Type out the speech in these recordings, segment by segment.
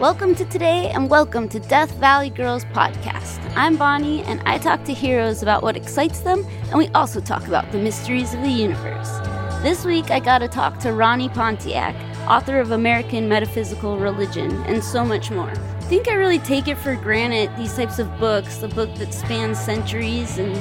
Welcome to today and welcome to Death Valley Girls Podcast. I'm Bonnie and I talk to heroes about what excites them, and we also talk about the mysteries of the universe. This week I got to talk to Ronnie Pontiac, author of American Metaphysical Religion, and so much more. I think I really take it for granted these types of books, the book that spans centuries and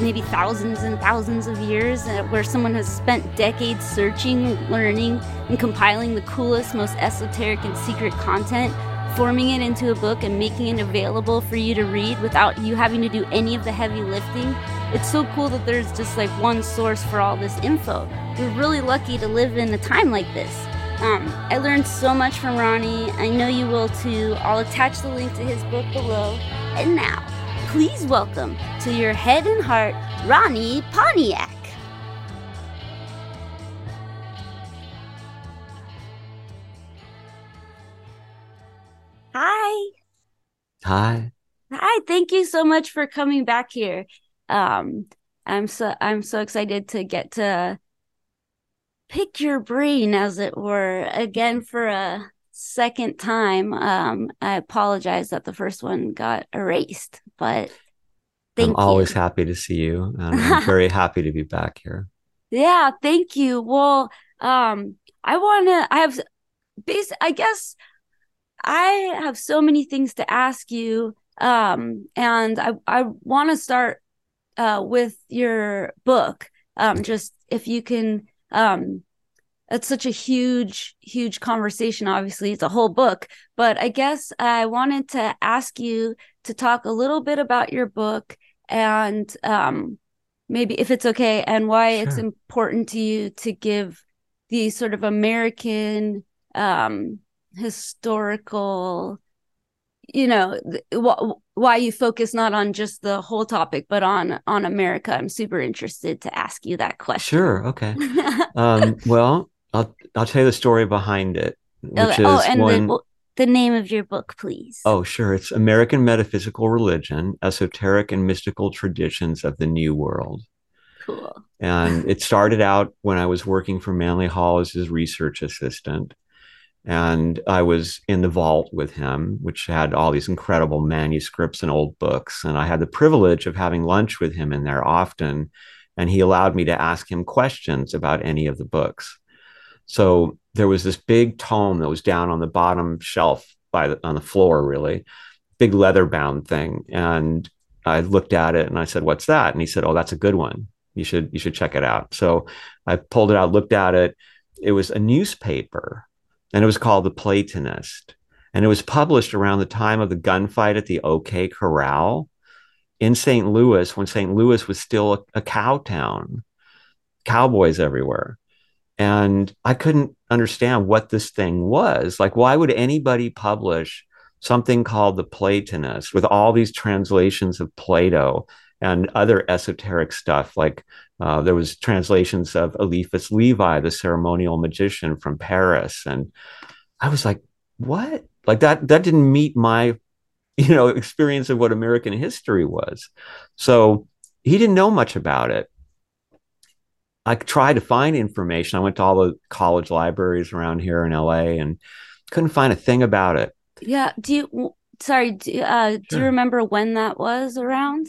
maybe thousands and thousands of years, uh, where someone has spent decades searching, learning, and compiling the coolest, most esoteric and secret content, forming it into a book and making it available for you to read without you having to do any of the heavy lifting. It's so cool that there's just like one source for all this info. We're really lucky to live in a time like this. Um, I learned so much from Ronnie. I know you will too. I'll attach the link to his book below. And now, please welcome to your head and heart, Ronnie Pontiac. Hi. Hi. Hi. Thank you so much for coming back here. Um, I'm so I'm so excited to get to pick your brain, as it were, again for a second time. Um, I apologize that the first one got erased, but thank you. I'm always happy to see you. And I'm very happy to be back here. Yeah, thank you. Well, um, I want to, I have, base, I guess I have so many things to ask you. Um, and I, I want to start, uh, with your book. Um, just if you can, um, it's such a huge huge conversation. Obviously it's a whole book but i guess i wanted to ask you to talk a little bit about your book and um, maybe if it's okay and why sure. it's important to you to give the sort of american um, historical you know wh- why you focus not on just the whole topic but on on america. I'm super interested to ask you that question. Sure. Okay. Um, well I'll I'll tell you the story behind it, oh, which okay. oh, and one. The, the name of your book, please. Oh, sure. It's American Metaphysical Religion: Esoteric and Mystical Traditions of the New World. Cool. And it started out when I was working for Manly Hall as his research assistant. And I was in the vault with him, which had all these incredible manuscripts and old books. And I had the privilege of having lunch with him in there often. And he allowed me to ask him questions about any of the books. So there was this big tome that was down on the bottom shelf by the, on the floor, really big leather bound thing. And I looked at it and I said, "What's that?" And he said, "Oh, that's a good one. You should you should check it out." So I pulled it out, looked at it. It was a newspaper, and it was called The Platonist, and it was published around the time of the gunfight at the OK Corral in St. Louis, when St. Louis was still a, a cow town, cowboys everywhere. And I couldn't understand what this thing was. Like, why would anybody publish something called The Platonist with all these translations of Plato and other esoteric stuff? Like, uh, there was translations of Eliphas Levi, the ceremonial magician from Paris. And I was like, what? Like that, that didn't meet my, you know, experience of what American history was. So he didn't know much about it. I tried to find information. I went to all the college libraries around here in LA and couldn't find a thing about it. Yeah. Do you, sorry, do, uh, sure. do you remember when that was around?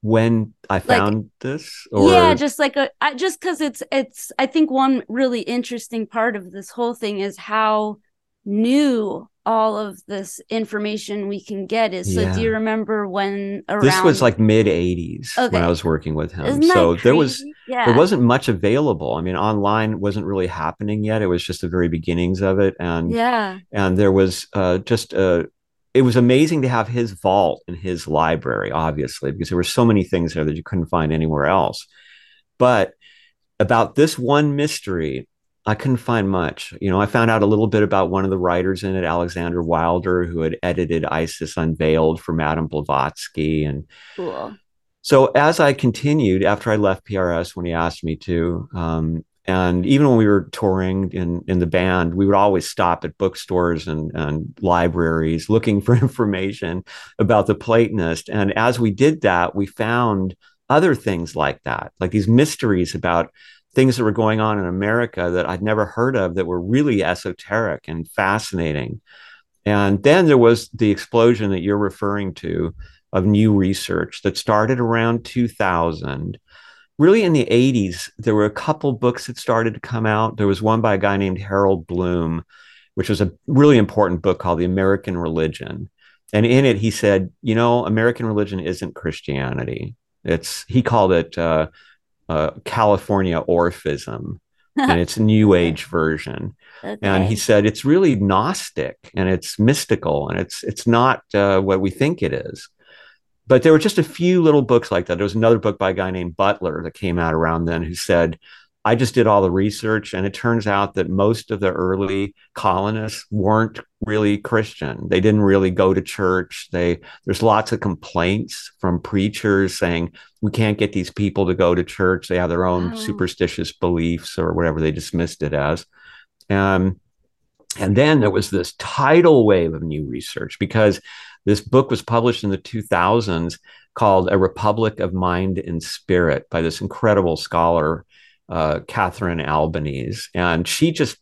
When I found like, this? Or... Yeah, just like a, I, just because it's, it's, I think one really interesting part of this whole thing is how new all of this information we can get is so yeah. do you remember when around this was like mid 80s okay. when i was working with him so there was yeah. there wasn't much available i mean online wasn't really happening yet it was just the very beginnings of it and yeah and there was uh, just uh, it was amazing to have his vault in his library obviously because there were so many things there that you couldn't find anywhere else but about this one mystery I couldn't find much. You know, I found out a little bit about one of the writers in it, Alexander Wilder, who had edited Isis Unveiled for Madame Blavatsky. And cool. So as I continued after I left PRS when he asked me to, um, and even when we were touring in, in the band, we would always stop at bookstores and, and libraries looking for information about the Platonist. And as we did that, we found other things like that, like these mysteries about things that were going on in America that I'd never heard of that were really esoteric and fascinating. And then there was the explosion that you're referring to of new research that started around 2000. Really, in the 80s, there were a couple books that started to come out. There was one by a guy named Harold Bloom, which was a really important book called The American Religion. And in it, he said, you know, American religion isn't Christianity. It's, he called it uh, uh, California Orphism and it's new age version. Okay. And he said it's really gnostic and it's mystical and it's it's not uh, what we think it is but there were just a few little books like that. There was another book by a guy named Butler that came out around then who said, I just did all the research, and it turns out that most of the early colonists weren't really Christian. They didn't really go to church. They there's lots of complaints from preachers saying we can't get these people to go to church. They have their own superstitious beliefs or whatever they dismissed it as. Um, and then there was this tidal wave of new research because this book was published in the 2000s called A Republic of Mind and Spirit by this incredible scholar, uh, Catherine Albanese. And she just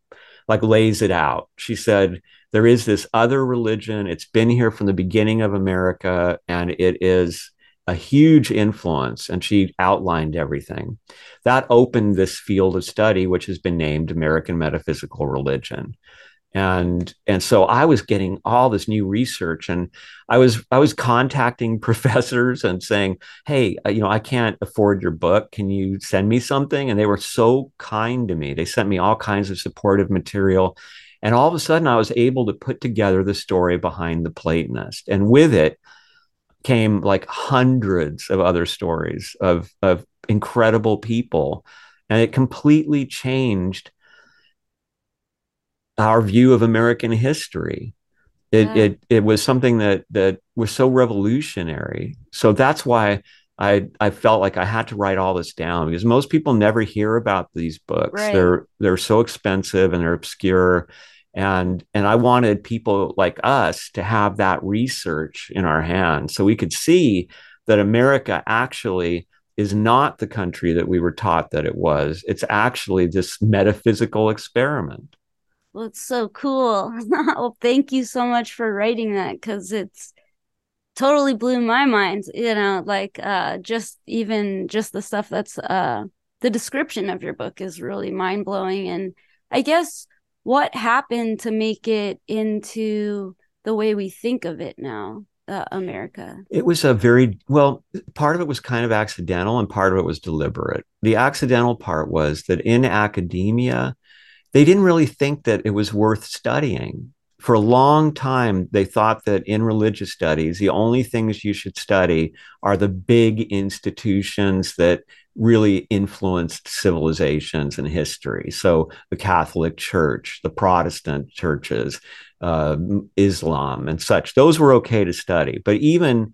like lays it out. She said, there is this other religion. It's been here from the beginning of America, and it is a huge influence. And she outlined everything. That opened this field of study, which has been named American Metaphysical Religion and and so i was getting all this new research and i was i was contacting professors and saying hey uh, you know i can't afford your book. Can you send me something? And they were so kind to me. They sent me all kinds of supportive material. And all of a sudden i was able to put together the story behind the platonist. And with it came like hundreds of other stories of of incredible people. And it completely changed our view of American history. It, yeah. it it was something that that was so revolutionary. So that's why I I felt like I had to write all this down because most people never hear about these books. Right. They're they're so expensive and they're obscure. And and I wanted people like us to have that research in our hands so we could see that America actually is not the country that we were taught that it was. It's actually this metaphysical experiment. It's so cool. well, thank you so much for writing that because it's totally blew my mind. You know, like uh, just even just the stuff that's uh, the description of your book is really mind blowing. And I guess what happened to make it into the way we think of it now? Uh, America? It was a very well, part of it was kind of accidental and part of it was deliberate. The accidental part was that in academia, they didn't really think that it was worth studying. For a long time, they thought that in religious studies, the only things you should study are the big institutions that really influenced civilizations and history. So the Catholic Church, the Protestant churches, uh, Islam, and such. Those were okay to study. But even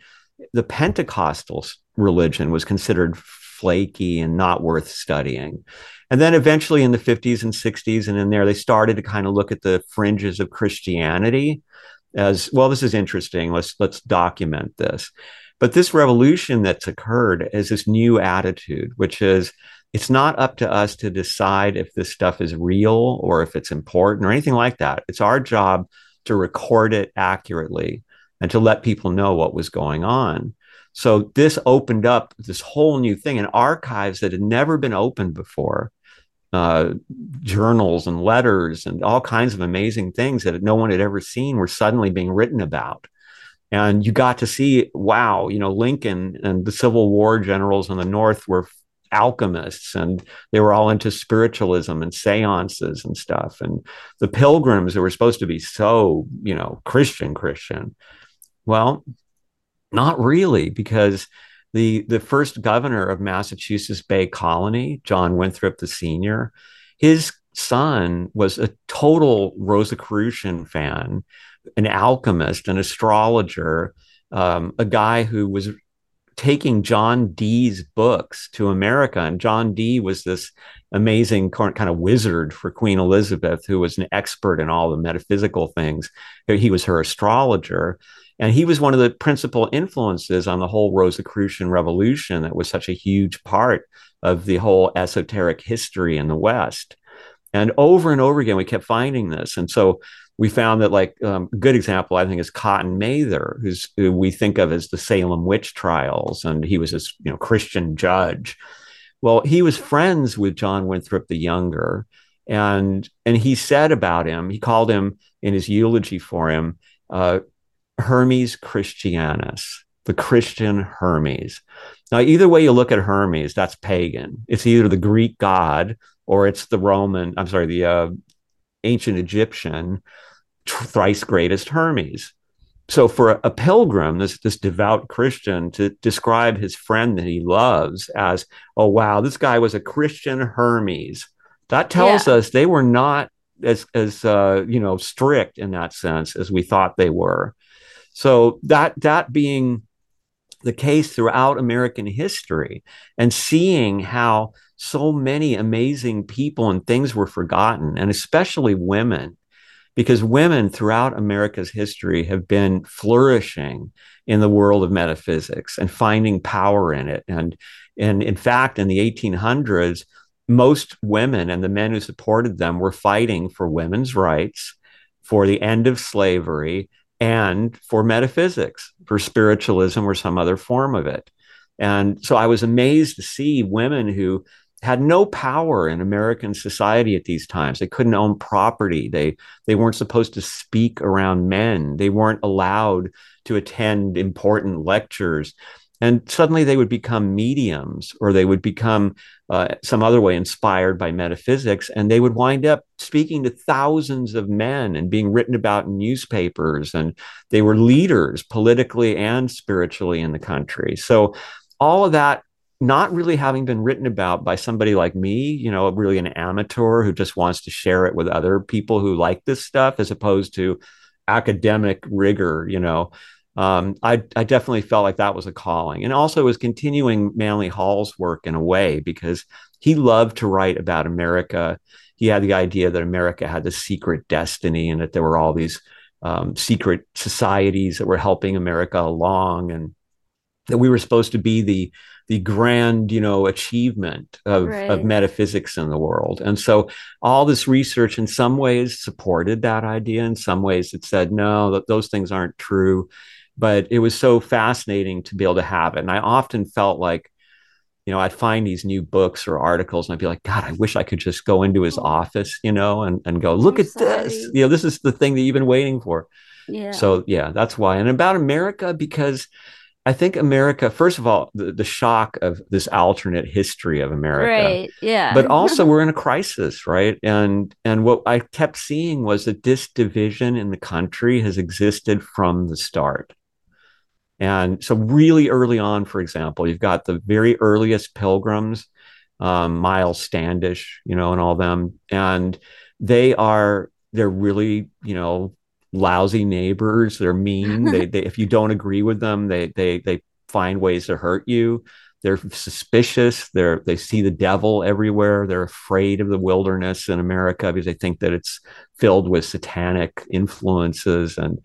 the Pentecostal religion was considered flaky and not worth studying. And then eventually in the 50s and 60s and in there, they started to kind of look at the fringes of Christianity as well, this is interesting. Let's let's document this. But this revolution that's occurred is this new attitude, which is it's not up to us to decide if this stuff is real or if it's important or anything like that. It's our job to record it accurately and to let people know what was going on. So this opened up this whole new thing and archives that had never been opened before uh, journals and letters and all kinds of amazing things that no one had ever seen were suddenly being written about. And you got to see, wow, you know, Lincoln and the Civil War generals in the North were alchemists and they were all into spiritualism and seances and stuff. And the pilgrims that were supposed to be so, you know, Christian, Christian. Well, not really, because the the first governor of Massachusetts Bay Colony, John Winthrop the senior, his son was a total Rosicrucian fan, an alchemist, an astrologer, um, a guy who was taking John Dee's books to America. And John Dee was this amazing kind of wizard for Queen Elizabeth, who was an expert in all the metaphysical things. He was her astrologer. And he was one of the principal influences on the whole Rosicrucian revolution that was such a huge part of the whole esoteric history in the West. And over and over again, we kept finding this. And so we found that, like, um, a good example, I think, is Cotton Mather, who's who we think of as the Salem witch trials. And he was this, you know, Christian judge. Well, he was friends with John Winthrop the Younger. And, and he said about him, he called him in his eulogy for him, uh, Hermes Christianus, the Christian Hermes. Now, either way you look at Hermes, that's pagan. It's either the Greek god or it's the Roman, I'm sorry, the uh, ancient Egyptian thrice greatest Hermes. So for a pilgrim, this this devout Christian, to describe his friend that he loves as, oh wow, this guy was a Christian Hermes, that tells yeah. us they were not as as uh, you know strict in that sense as we thought they were. So that that being the case throughout American history, and seeing how so many amazing people and things were forgotten, and especially women, because women throughout America's history have been flourishing in the world of metaphysics and finding power in it. And, and in fact, in the 1800s, most women and the men who supported them were fighting for women's rights, for the end of slavery, and for metaphysics, for spiritualism or some other form of it. And so I was amazed to see women who had no power in American society at these times. They couldn't own property. They they weren't supposed to speak around men. They weren't allowed to attend important lectures. And suddenly they would become mediums or they would become uh, some other way inspired by metaphysics. And they would wind up speaking to thousands of men and being written about in newspapers. And they were leaders politically and spiritually in the country. So all of that not really having been written about by somebody like me, you know, really an amateur who just wants to share it with other people who like this stuff as opposed to academic rigor, you know. Um, I, I definitely felt like that was a calling. And also was continuing Manly Hall's work in a way because he loved to write about America. He had the idea that America had this secret destiny and that there were all these um, secret societies that were helping America along and that we were supposed to be the the grand you know achievement of, right. of metaphysics in the world and so all this research in some ways supported that idea in some ways it said no that those things aren't true but it was so fascinating to be able to have it and i often felt like you know i'd find these new books or articles and i'd be like god i wish i could just go into his oh. office you know and, and go look I'm at sorry. this you know this is the thing that you've been waiting for yeah so yeah that's why and about america because I think America, first of all, the, the shock of this alternate history of America. Right. Yeah. But also we're in a crisis, right? And and what I kept seeing was that this division in the country has existed from the start. And so really early on, for example, you've got the very earliest pilgrims, um, Miles Standish, you know, and all them. And they are they're really, you know, lousy neighbors. They're mean. they, they, if you don't agree with them, they, they, they find ways to hurt you. They're suspicious. They're, they see the devil everywhere. They're afraid of the wilderness in America because they think that it's filled with satanic influences. And,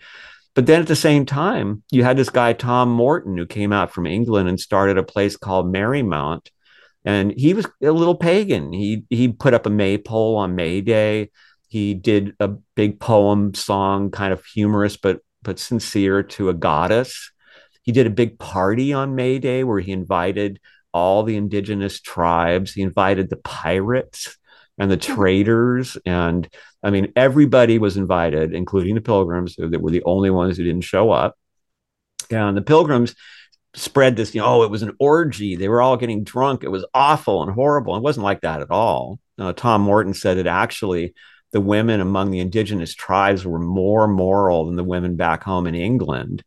but then at the same time, you had this guy, Tom Morton, who came out from England and started a place called Merrymount. And he was a little pagan. He, he put up a maypole on May Day he did a big poem song, kind of humorous but but sincere to a goddess. He did a big party on May Day where he invited all the indigenous tribes. He invited the pirates and the hmm. traders. And I mean, everybody was invited, including the pilgrims, that were the only ones who didn't show up. And the pilgrims spread this, you know, oh, it was an orgy. They were all getting drunk. It was awful and horrible. It wasn't like that at all. Uh, Tom Morton said it actually the women among the indigenous tribes were more moral than the women back home in England.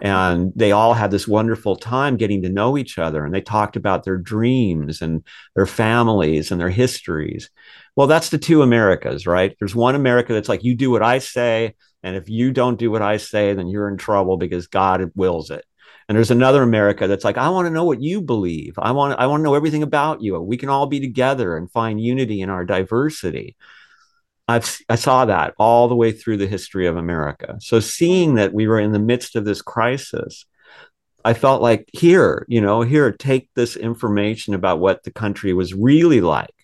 And they all had this wonderful time getting to know each other. And they talked about their dreams and their families and their histories. Well, that's the two Americas, right? There's one America that's like, you do what I say. And if you don't do what I say, then you're in trouble because God wills it. And there's another America that's like, I want to know what you believe. I want, I want to know everything about you. We can all be together and find unity in our diversity. I've, I saw that all the way through the history of America. So seeing that we were in the midst of this crisis, I felt like here, you know, here, take this information about what the country was really like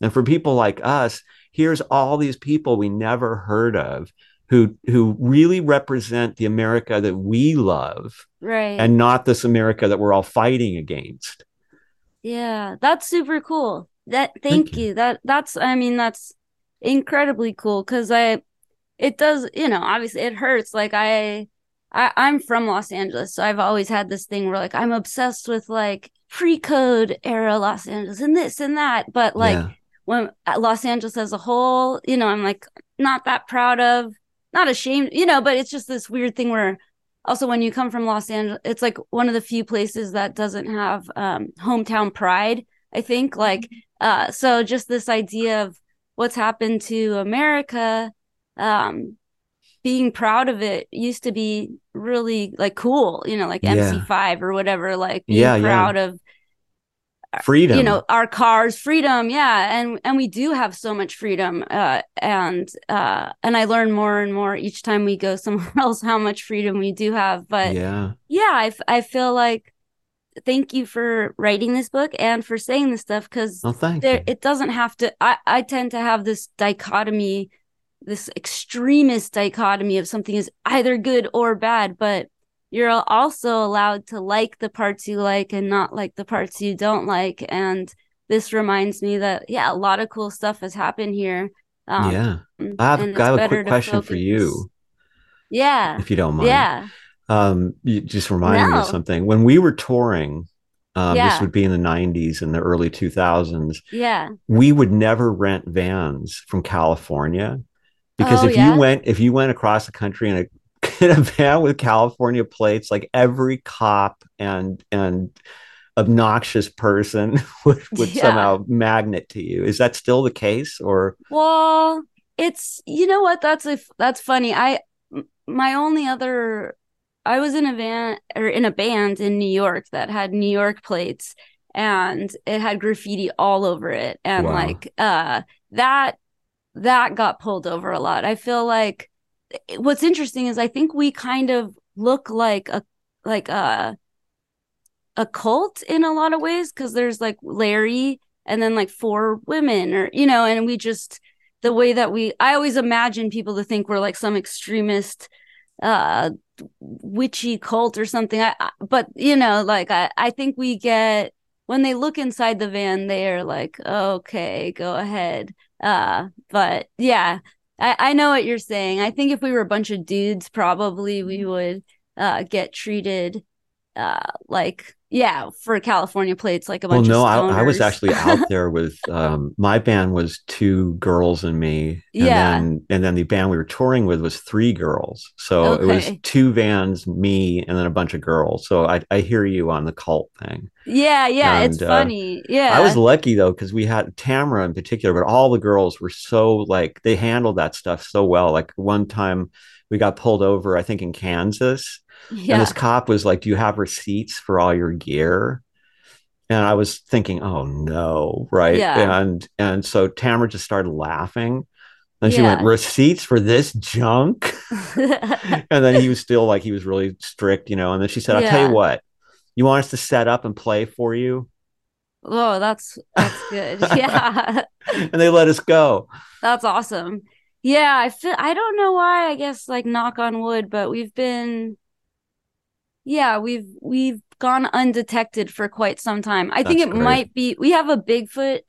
And for people like us, here's all these people we never heard of who who really represent the America that we love, right? And not this America that we're all fighting against. Yeah, that's super cool. That thank, thank you. you. That that's I mean that's incredibly cool because I it does you know obviously it hurts like I I, I'm from Los Angeles, so I've always had this thing where like I'm obsessed with like pre-code era Los Angeles and this and that. But like yeah. when Los Angeles as a whole, you know, I'm like not that proud of, not ashamed, you know, but it's just this weird thing where also when you come from Los Angeles, it's like one of the few places that doesn't have um, hometown pride. I think like mm-hmm. uh, so just this idea of what's happened to America um, being proud of it used to be really like cool, you know, like yeah. MC5 or whatever, like being yeah, proud yeah. of freedom you know our cars freedom yeah and and we do have so much freedom uh and uh and i learn more and more each time we go somewhere else how much freedom we do have but yeah yeah i, I feel like thank you for writing this book and for saying this stuff because oh, there it doesn't have to i i tend to have this dichotomy this extremist dichotomy of something is either good or bad, but you're also allowed to like the parts you like and not like the parts you don't like. And this reminds me that yeah, a lot of cool stuff has happened here. Um, yeah, I have, I have a quick question focus. for you. Yeah, if you don't mind. Yeah, um, you just reminded no. me of something. When we were touring, um, yeah. This would be in the 90s and the early 2000s. Yeah. We would never rent vans from California because oh, if yeah? you went if you went across the country in a in a van with California plates, like every cop and and obnoxious person would, would yeah. somehow magnet to you. Is that still the case or well it's you know what that's if that's funny. I my only other I was in a van or in a band in New York that had New York plates and it had graffiti all over it and wow. like uh that that got pulled over a lot. I feel like what's interesting is I think we kind of look like a like a a cult in a lot of ways because there's like Larry and then like four women or you know and we just the way that we I always imagine people to think we're like some extremist uh witchy cult or something. I, I but you know like I I think we get when they look inside the van they're like okay go ahead. Uh, but yeah, I, I know what you're saying. I think if we were a bunch of dudes, probably we would uh, get treated uh, like yeah for California plates like a bunch. Well, no, I, I, was actually out there with um, my band was two girls and me. And yeah, then, and then the band we were touring with was three girls. So okay. it was two vans, me, and then a bunch of girls. So I, I hear you on the cult thing. Yeah, yeah, and, it's uh, funny. Yeah, I was lucky though because we had Tamara in particular, but all the girls were so like they handled that stuff so well. Like one time we got pulled over, I think in Kansas yeah. And this cop was like, Do you have receipts for all your gear? And I was thinking, oh no, right? Yeah. And and so Tamara just started laughing. And she yeah. went, receipts for this junk? and then he was still like he was really strict, you know. And then she said, I'll yeah. tell you what, you want us to set up and play for you? Oh, that's that's good. yeah. and they let us go. That's awesome. Yeah, I feel I don't know why, I guess like knock on wood, but we've been yeah, we've we've gone undetected for quite some time. I That's think it great. might be we have a Bigfoot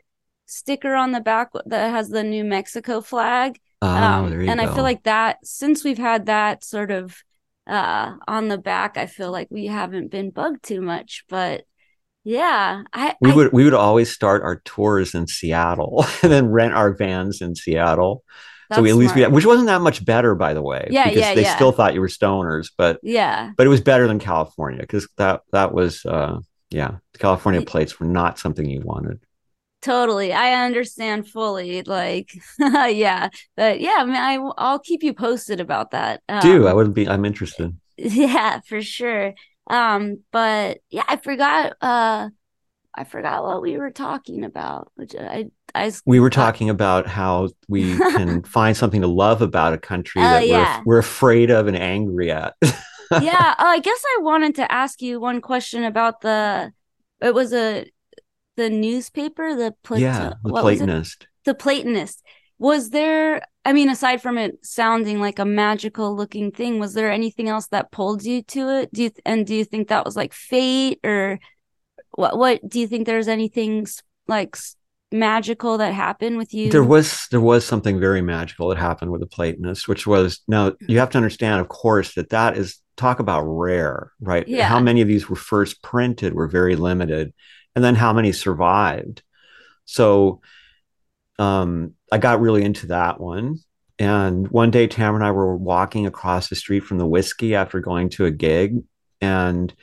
sticker on the back that has the New Mexico flag. Oh, um, and go. I feel like that since we've had that sort of uh on the back, I feel like we haven't been bugged too much. But yeah, I we I, would we would always start our tours in Seattle and then rent our vans in Seattle. That's so we at least smart. we, which wasn't that much better, by the way. Yeah, because yeah, they yeah. still thought you were stoners, but yeah, but it was better than California because that that was uh yeah, California plates were not something you wanted. Totally, I understand fully. Like, yeah, but yeah, I mean, I I'll keep you posted about that. Um, Do I would be? I'm interested. Yeah, for sure. Um, but yeah, I forgot. Uh, I forgot what we were talking about, which I I we were talking about how we can find something to love about a country uh, that yeah. we're, we're afraid of and angry at. yeah, uh, I guess I wanted to ask you one question about the. It was a the newspaper, the Plat- yeah, the Platonist. The Platonist. Was there? I mean, aside from it sounding like a magical looking thing, was there anything else that pulled you to it? Do you and do you think that was like fate or what? What do you think there's anything like magical that happened with you? There was there was something very magical that happened with the Platonist, which was now you have to understand, of course, that that is talk about rare, right? Yeah. How many of these were first printed were very limited, and then how many survived. So, um, I got really into that one. And one day, Tamara and I were walking across the street from the whiskey after going to a gig, and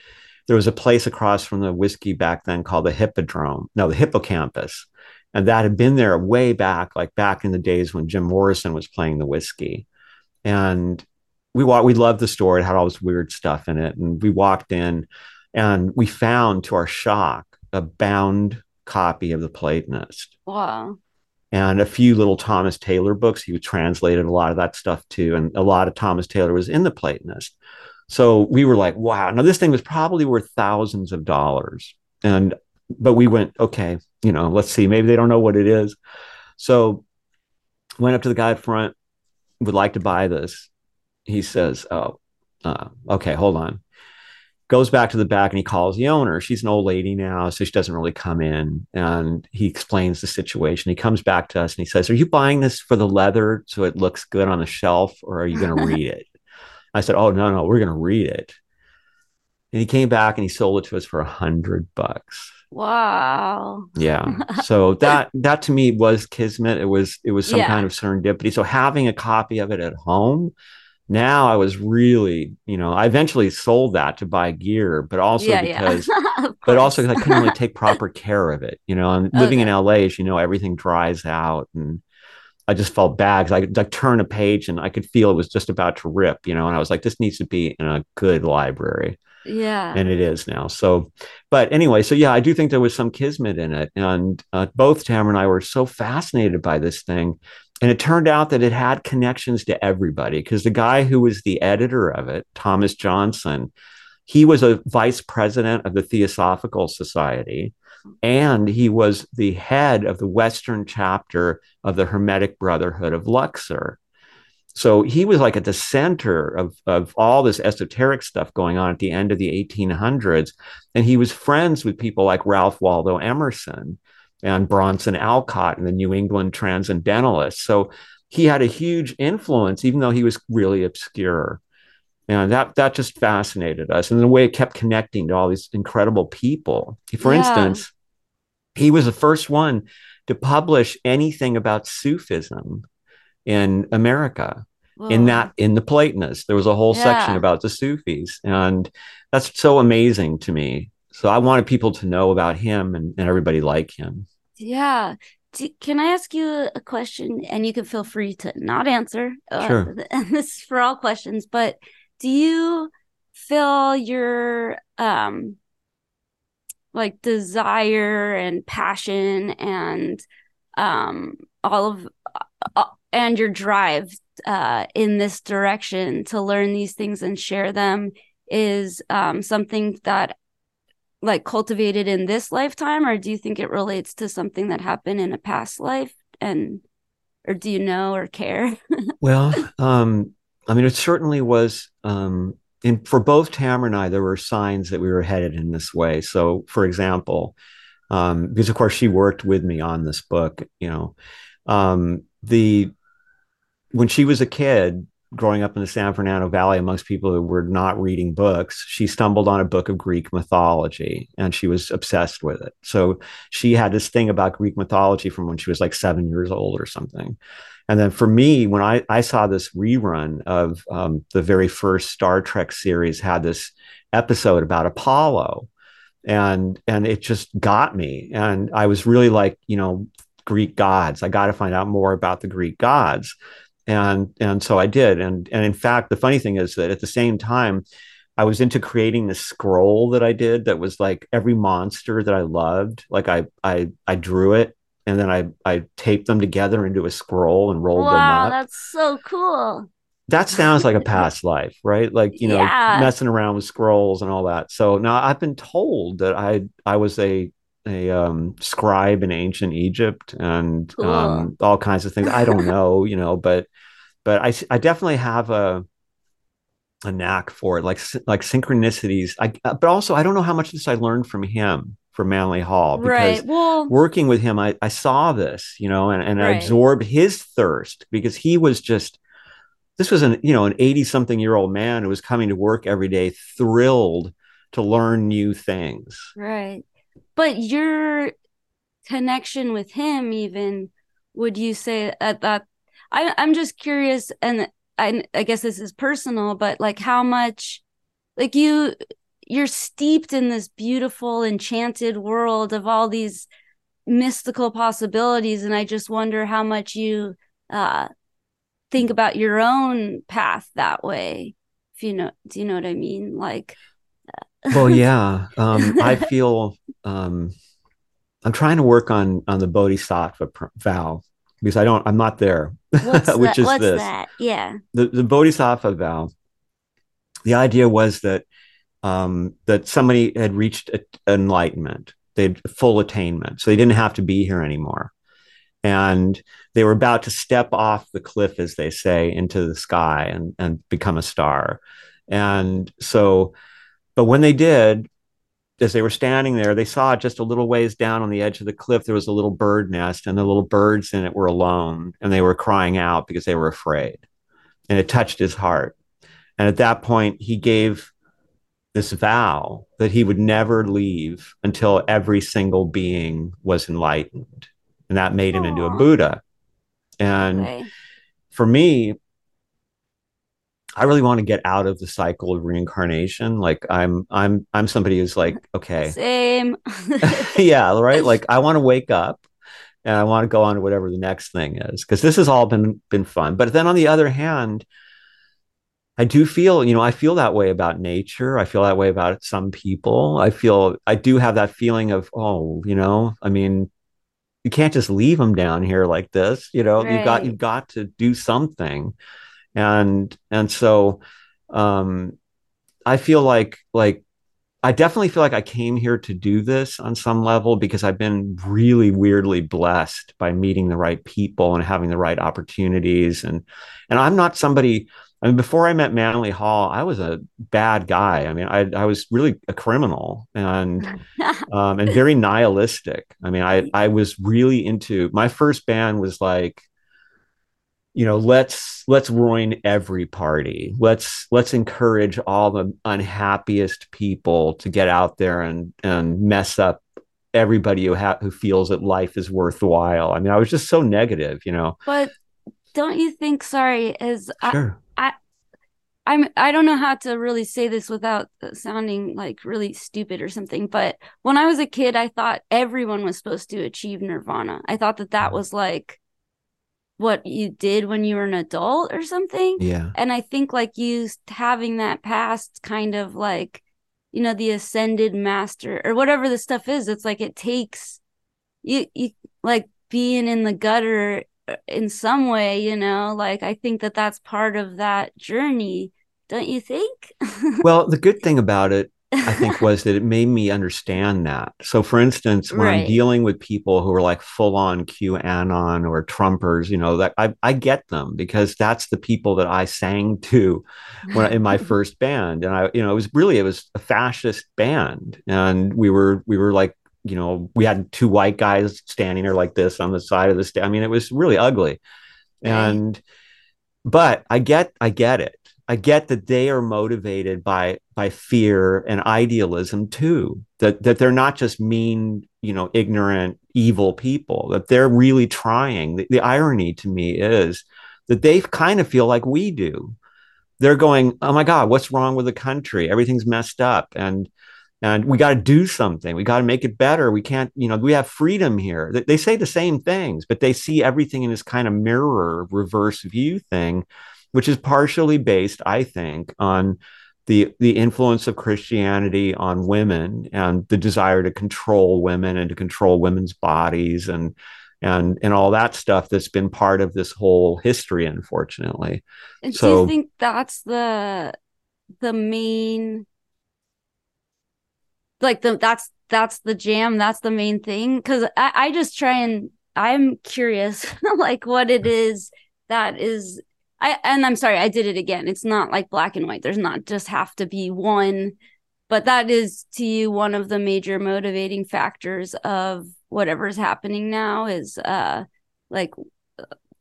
there was a place across from the whiskey back then called the Hippodrome, no, the Hippocampus. And that had been there way back, like back in the days when Jim Morrison was playing the whiskey. And we walked, we loved the store. It had all this weird stuff in it. And we walked in and we found to our shock a bound copy of the Platonist. Wow. And a few little Thomas Taylor books. He translated a lot of that stuff too. And a lot of Thomas Taylor was in the Platonist. So we were like, wow. Now this thing was probably worth thousands of dollars. And but we went, okay, you know, let's see. Maybe they don't know what it is. So went up to the guy up front, would like to buy this. He says, Oh, uh, okay, hold on. Goes back to the back and he calls the owner. She's an old lady now, so she doesn't really come in. And he explains the situation. He comes back to us and he says, Are you buying this for the leather so it looks good on the shelf, or are you going to read it? I said, Oh, no, no, we're going to read it. And he came back and he sold it to us for a hundred bucks. Wow. Yeah. So that that to me was kismet. It was it was some yeah. kind of serendipity. So having a copy of it at home, now I was really, you know, I eventually sold that to buy gear, but also yeah, because yeah. but also because I couldn't really take proper care of it. You know, and living okay. in LA, as you know, everything dries out and I just felt bad because I could like turn a page and I could feel it was just about to rip, you know, and I was like, this needs to be in a good library. Yeah. And it is now. So, but anyway, so yeah, I do think there was some kismet in it. And uh, both Tamara and I were so fascinated by this thing. And it turned out that it had connections to everybody because the guy who was the editor of it, Thomas Johnson, he was a vice president of the Theosophical Society and he was the head of the Western chapter of the Hermetic Brotherhood of Luxor. So he was like at the center of, of all this esoteric stuff going on at the end of the 1800s. And he was friends with people like Ralph Waldo Emerson and Bronson Alcott and the New England Transcendentalists. So he had a huge influence, even though he was really obscure. And that that just fascinated us. And the way it kept connecting to all these incredible people. For yeah. instance, he was the first one to publish anything about Sufism in America. Whoa. In that, in the Platonists, there was a whole yeah. section about the Sufis, and that's so amazing to me. So I wanted people to know about him and, and everybody like him. Yeah. Can I ask you a question? And you can feel free to not answer. Uh, sure. Uh, and this is for all questions, but do you feel your um like desire and passion and um all of uh, and your drive uh, in this direction to learn these things and share them is um, something that like cultivated in this lifetime? Or do you think it relates to something that happened in a past life and or do you know or care? Well um i mean it certainly was um in for both Tamara and I, there were signs that we were headed in this way. So, for example, um, because of course she worked with me on this book, you know, um, the when she was a kid growing up in the San Fernando Valley amongst people who were not reading books, she stumbled on a book of Greek mythology and she was obsessed with it. So she had this thing about Greek mythology from when she was like seven years old or something. And then for me, when I, I saw this rerun of um, the very first Star Trek series, had this episode about Apollo, and and it just got me. And I was really like, you know, Greek gods. I got to find out more about the Greek gods and and so I did. And and in fact, the funny thing is that at the same time, I was into creating this scroll that I did that was like every monster that I loved. Like I I I drew it and then I I taped them together into a scroll and rolled wow, them up. Wow, that's so cool. That sounds like a past life, right? Like, you know, yeah. messing around with scrolls and all that. So now I've been told that I I was a a um, scribe in ancient Egypt and Cool. um, all kinds of things. I don't know, you know, but but I I definitely have a a knack for it, like like synchronicities. I but also I don't know how much of this I learned from him from Manly Hall because right. Well, working with him, I, I saw this, you know, and, and I absorbed his thirst because he was just this was an you know an 80 something year old man who was coming to work every day thrilled to learn new things. right. But your connection with him, even, would you say at that? I, I'm just curious, and I, I guess this is personal, but like how much, like you, you're steeped in this beautiful, enchanted world of all these mystical possibilities, and I just wonder how much you uh, think about your own path that way. If you know, do you know what I mean? Like, Well, yeah, um, I feel um, I'm trying to work on on the Bodhisattva pr- vow because I don't I'm not there, what's which that? is What's this. that? Yeah. the the Bodhisattva vow. The idea was that um, that somebody had reached enlightenment, they had full attainment, so they didn't have to be here anymore, and they were about to step off the cliff, as they say, into the sky and and become a star, and so, but when they did. As they were standing there, they saw just a little ways down on the edge of the cliff, there was a little bird nest, and the little birds in it were alone, and they were crying out because they were afraid and it touched his heart. And at that point, he gave this vow that he would never leave until every single being was enlightened. And that made him into a Buddha. And Okay. for me, I really want to get out of the cycle of reincarnation. Like I'm I'm I'm somebody who's like, okay, Same. yeah, right. Like I want to wake up and I want to go on to whatever the next thing is because this has all been been fun. But then on the other hand, I do feel, you know, I feel that way about nature. I feel that way about some people. I feel I do have that feeling of, oh, you know, I mean, you can't just leave them down here like this. You know, you got you've got to do something. And and so um I feel like like I definitely feel like I came here to do this on some level because I've been really weirdly blessed by meeting the right people and having the right opportunities and and I'm not somebody I mean before I met Manly Hall I was a bad guy. I mean I I was really a criminal and um and very nihilistic. I mean I I was really into my first band was like you know let's let's ruin every party let's let's encourage all the unhappiest people to get out there and and mess up everybody who ha- who feels that life is worthwhile i mean i was just so negative you know but don't you think, sorry, as I, sure I'm I don't know how to really say this without sounding like really stupid or something, but when I was a kid, I thought everyone was supposed to achieve nirvana. I thought that that was like what you did when you were an adult or something. yeah And I think like you having that past kind of like, you know, the ascended master or whatever the stuff is, it's like it takes you you like being in the gutter uh, Uh, in some way, you know, like I think that that's part of that journey, don't you think? well the good thing about it I think was that it made me understand that. So, for instance, when I'm dealing with people who are like full on QAnon or Trumpers, you know, that I, I get them because that's the people that I sang to when in my first band. And I, you know, it was really it was a fascist band, and we were we were like, you know, we had two white guys standing there like this on the side of the stage. I mean, it was really ugly, and but I get I get it. I get that they are motivated by by fear and idealism too. That that they're not just mean, you know, ignorant, evil people. That they're really trying. The, the irony to me is that they kind of feel like we do. They're going, "Oh my God, what's wrong with the country? Everything's messed up, and and we got to do something. We got to make it better. We can't, you know, we have freedom here." They, they say the same things, but they see everything in this kind of mirror reverse view thing which is partially based, I think, on the the influence of Christianity on women and the desire to control women and to control women's bodies and and and all that stuff that's been part of this whole history, unfortunately. And do So- you think that's the the main like the that's that's the jam. That's the main thing. Because I, I just try and i'm curious like what it is that is i and i'm sorry i did it again. It's not like black and white. There's not just have to be one but that is to you one of the major motivating factors of whatever's happening now is uh like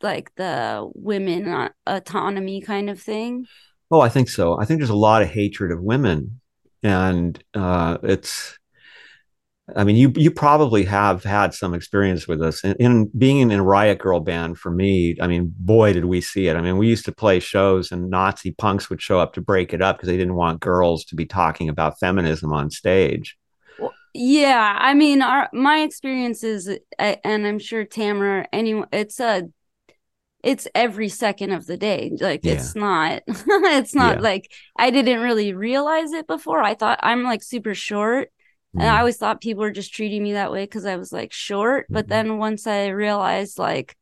like the women autonomy kind of thing. Oh i think so. I think there's a lot of hatred of women and uh, it's I mean, you you probably have had some experience with this. In, in, being in a Riot girl band for me, I mean, boy, did we see it. I mean, we used to play shows, and Nazi punks would show up to break it up because they didn't want girls to be talking about feminism on stage. yeah, I mean, our my experience is, and I'm sure Tamra, anyone, it's a it's every second of the day like yeah. it's not it's not yeah. like i didn't really realize it before i thought i'm like super short mm. and i mm-hmm. always thought people were just treating me that way because i was like short mm. but mm-hmm. then once i realized like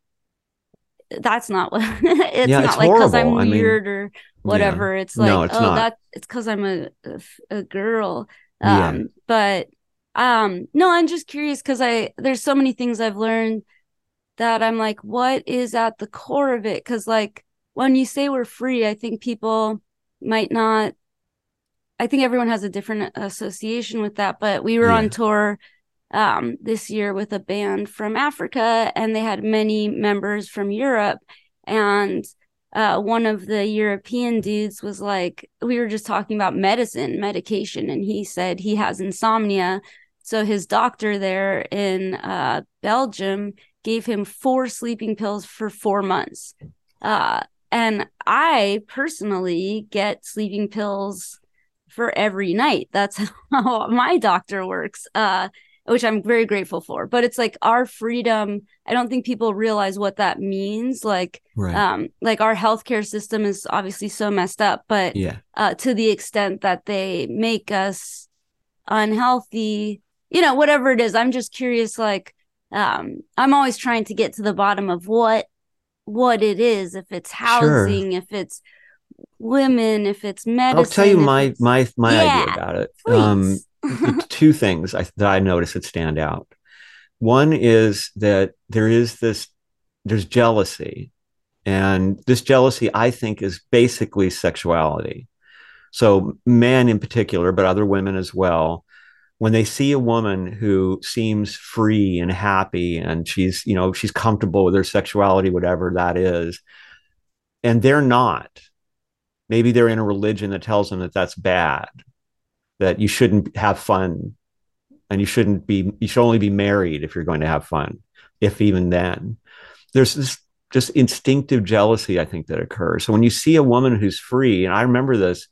that's not what it's yeah, not it's like because i'm weird mean, or whatever it's like no, it's oh not. that it's because i'm a, a, a girl um but um no i'm just curious because i there's so many things i've learned that I'm like, what is at the core of it? Because, like, when you say we're free, I think people might not. I think everyone has a different association with that, but we were yeah. on tour um, this year with a band from Africa, and they had many members from Europe. And uh, one of the European dudes was like, we were just talking about medicine, medication, and he said he has insomnia. So his doctor there in uh, Belgium gave him four sleeping pills for four months. Uh, and I personally get sleeping pills for every night. That's how my doctor works, uh, which I'm very grateful for. But it's like our freedom. I don't think people realize what that means. Like, right. um, like our healthcare system is obviously so messed up, but yeah, uh, to the extent that they make us unhealthy, you know, whatever it is. I'm just curious, like um, I'm always trying to get to the bottom of what what it is. If it's housing, sure. if it's women, if it's medicine. I'll tell you my my my yeah, idea about it. Um, two things I, that I notice that stand out. One is that there is this there's jealousy, and this jealousy I think is basically sexuality. So men in particular, but other women as well, when they see a woman who seems free and happy and she's you know she's comfortable with her sexuality whatever that is and they're not. Maybe they're in a religion that tells them that that's bad that you shouldn't have fun and you shouldn't be you should only be married if you're going to have fun if even then. There's this just instinctive jealousy i think that occurs. So when you see a woman who's free and i remember this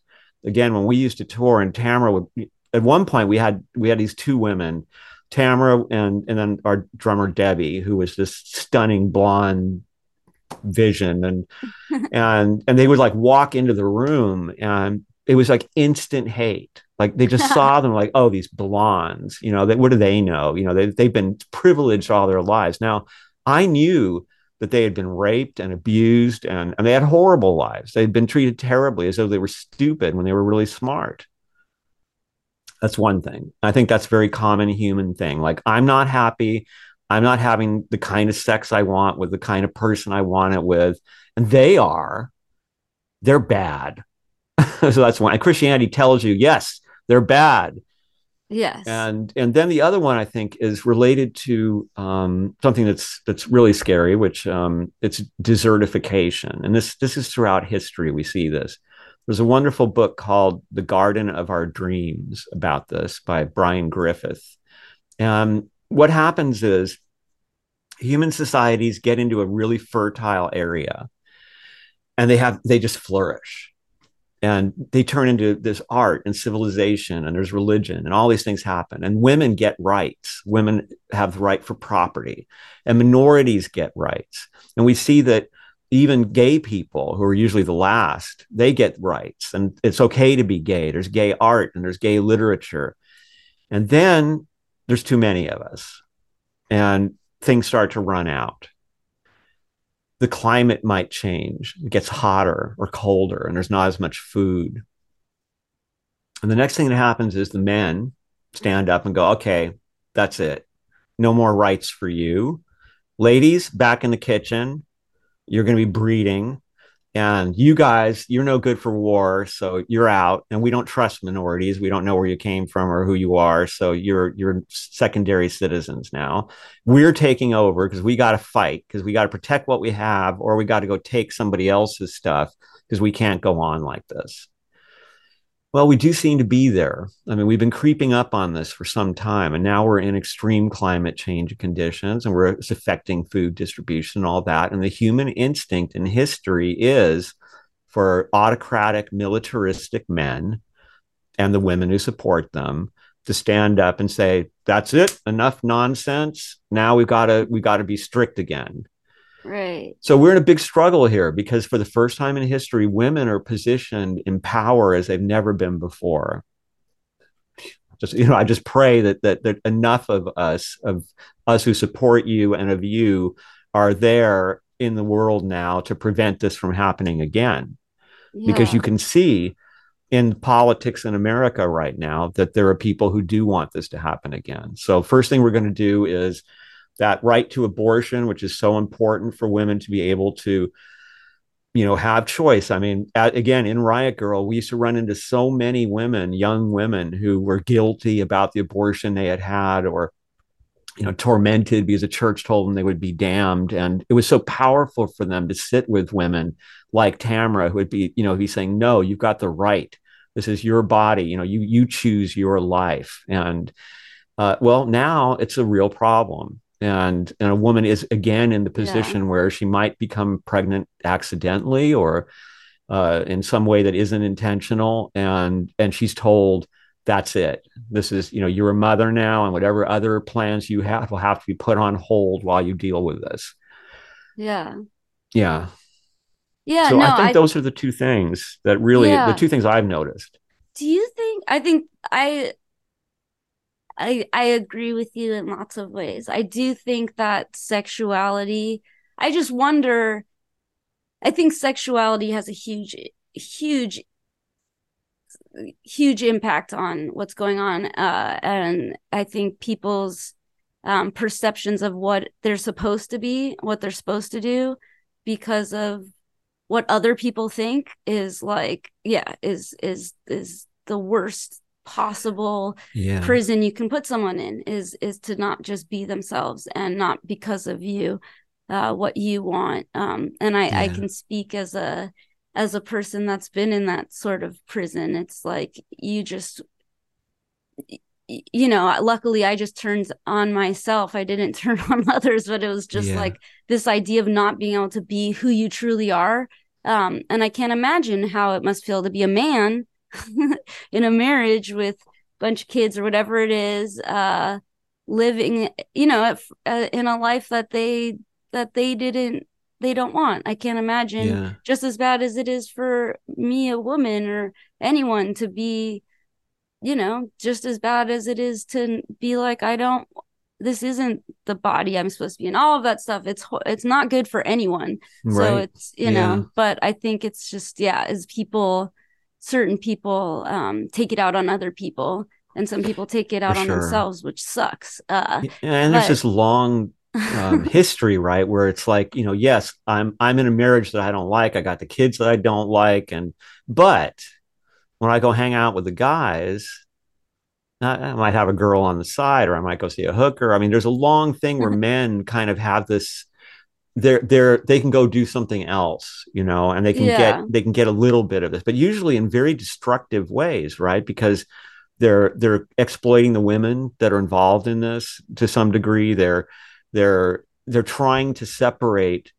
again when we used to tour and tamra would at one point we had we had these two women, Tamra and and then our drummer Debbie, who was this stunning blonde vision. And and and they would like walk into the room and it was like instant hate. Like they just saw them like oh these blondes you know that what do they know? You know they, they've been privileged all their lives. Now i knew that they had been raped and abused and, and they had horrible lives. They'd been treated terribly as though they were stupid when they were really smart that's one thing. I think that's very common human thing. Like I'm not happy. I'm not having the kind of sex I want with the kind of person I want it with. And they are. They're bad. so that's one. And Christianity tells you, yes, they're bad. Yes. And and then the other one I think is related to um, something that's that's really scary, which um, it's desertification. And this this is throughout history we see this. There's a wonderful book called The Garden of Our Dreams about this by Brian Griffith. And what happens is human societies get into a really fertile area and they have they just flourish. And they turn into this art and civilization and there's religion and all these things happen. And women get rights. Women have the right for property and minorities get rights. And we see that even gay people who are usually the last, they get rights and it's okay to be gay. There's gay art and there's gay literature. And then there's too many of us and things start to run out. The climate might change. It gets hotter or colder and there's not as much food. And the next thing that happens is the men stand up and go, okay, that's it. No more rights for you. Ladies, back in the kitchen. You're going to be breeding and you guys you're no good for war so you're out. And we don't trust minorities. We don't know where you came from or who you are so you're you're secondary citizens now. We're taking over because we got to fight because we got to protect what we have or we got to go take somebody else's stuff because we can't go on like this well, we do seem to be there. I mean, we've been creeping up on this for some time, and now we're in extreme climate change conditions, and we're it's affecting food distribution and all that. And the human instinct in history is for autocratic, militaristic men and the women who support them to stand up and say, "That's it, enough nonsense. Now we've got to we've got to be strict again." Right. So we're in a big struggle here because for the first time in history, women are positioned in power as they've never been before. Just you know, I just pray that that, that enough of us, of us who support you and of you, are there in the world now to prevent this from happening again. Yeah. Because you can see in politics in America right now that there are people who do want this to happen again. So first thing we're going to do is that right to abortion, which is so important for women to be able to, you know, have choice. I mean, at, again, in Riot Girl, we used to run into so many women, young women, who were guilty about the abortion they had had or you know tormented because the church told them they would be damned. And it was so powerful for them to sit with women like tamra who would be you know be saying no you've got the right. This is your body. You know you you choose your life. And uh, well now it's a real problem and and a woman is again in the position yeah. where she might become pregnant accidentally or uh, in some way that isn't intentional. And and she's told that's it. This is you know you're a mother now and whatever other plans you have will have to be put on hold while you deal with this. Yeah. Yeah. Yeah so no, i think I, those are the two things that really yeah. the two things i've noticed. Do you think i think i I I agree with you in lots of ways. I do think that sexuality, I just wonder I think sexuality has a huge huge huge impact on what's going on uh, and I think people's um, perceptions of what they're supposed to be, what they're supposed to do because of what other people think is like yeah is is is the worst possible yeah. prison you can put someone in is is to not just be themselves and not because of you uh, what you want um, and i yeah. i can speak as a as a person that's been in that sort of prison it's like you just you know luckily i just turned on myself i didn't turn on others but it was just yeah. like this idea of not being able to be who you truly are um, and i can't imagine how it must feel to be a man in a marriage with a bunch of kids or whatever it is uh living you know uh, in a life that they that they didn't they don't want i can't imagine yeah. just as bad as it is for me a woman or anyone to be you know just as bad as it is to be like i don't this isn't the body i'm supposed to be in all of that stuff it's it's not good for anyone right. so it's you yeah. know but i think it's just yeah as people certain people um, take it out on other people and some people take it out For on sure. themselves which sucks uh, and there's but... this long um, history right where it's like you know yes i'm i'm in a marriage that i don't like i got the kids that i don't like and but when i go hang out with the guys I might have a girl on the side or I might go see a hooker. I mean, there's a long thing where men kind of have this they're they're they can go do something else you know and they can yeah. get they can get a little bit of this but usually in very destructive ways right because they're they're exploiting the women that are involved in this to some degree they're they're they're trying to separate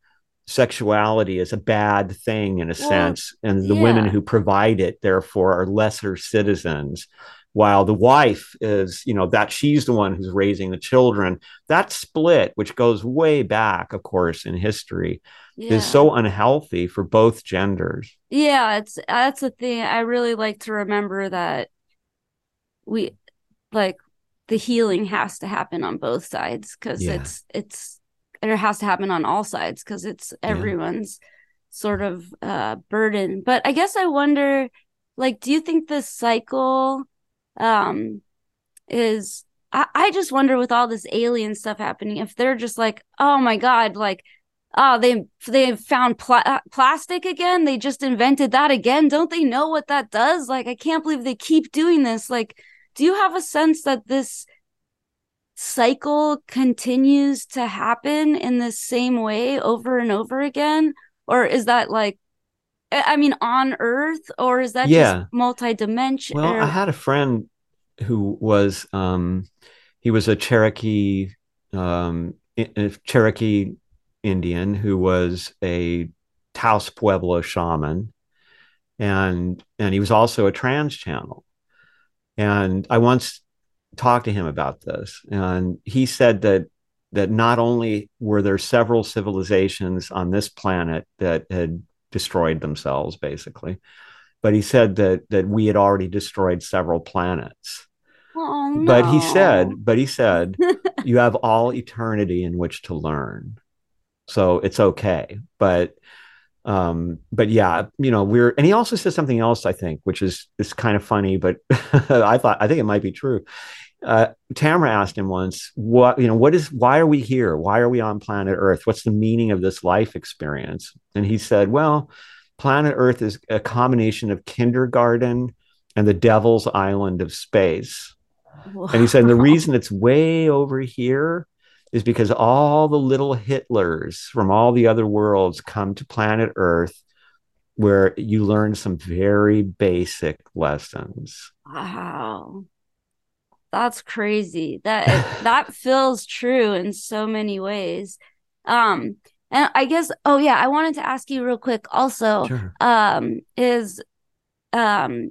sexuality as a bad thing in a well, sense and the yeah. women who provide it therefore are lesser citizens while the wife is you know that she's the one who's raising the children that split which goes way back of course in history yeah. is so unhealthy for both genders yeah it's that's the thing i really like to remember that we like the healing has to happen on both sides because yeah. it's it's it has to happen on all sides because it's everyone's yeah. sort of uh burden but i guess i wonder like do you think this cycle um is I, I just wonder with all this alien stuff happening if they're just like, oh my god, like oh they they found pl- uh, plastic again? They just invented that again? Don't they know what that does? Like i can't believe they keep doing this. Like do you have a sense that this cycle continues to happen in the same way over and over again? Or is that like i mean on earth or is that yeah. just multi-dimensional well i had a friend who was um he was a cherokee um a cherokee indian who was a taos pueblo shaman and and he was also a trans channel and i once talked to him about this, and he said that that not only were there several civilizations on this planet that had destroyed themselves, basically, but he said that that we had already destroyed several planets. Oh, no. But he said, but he said, you have all eternity in which to learn, so it's okay. But um but yeah you know we're and he also says something else i think which is is kind of funny but i thought i think it might be true uh, Tamra asked him once, "What you know? What is? Why are we here? Why are we on planet Earth? What's the meaning of this life experience?" And he said, "Well, planet Earth is a combination of kindergarten and the devil's island of space." Wow. And he said, and "The reason it's way over here is because all the little Hitlers from all the other worlds come to planet Earth." Where you learn some very basic lessons. Wow that's crazy that that feels true in so many ways um and i guess oh yeah i wanted to ask you real quick also sure. um is um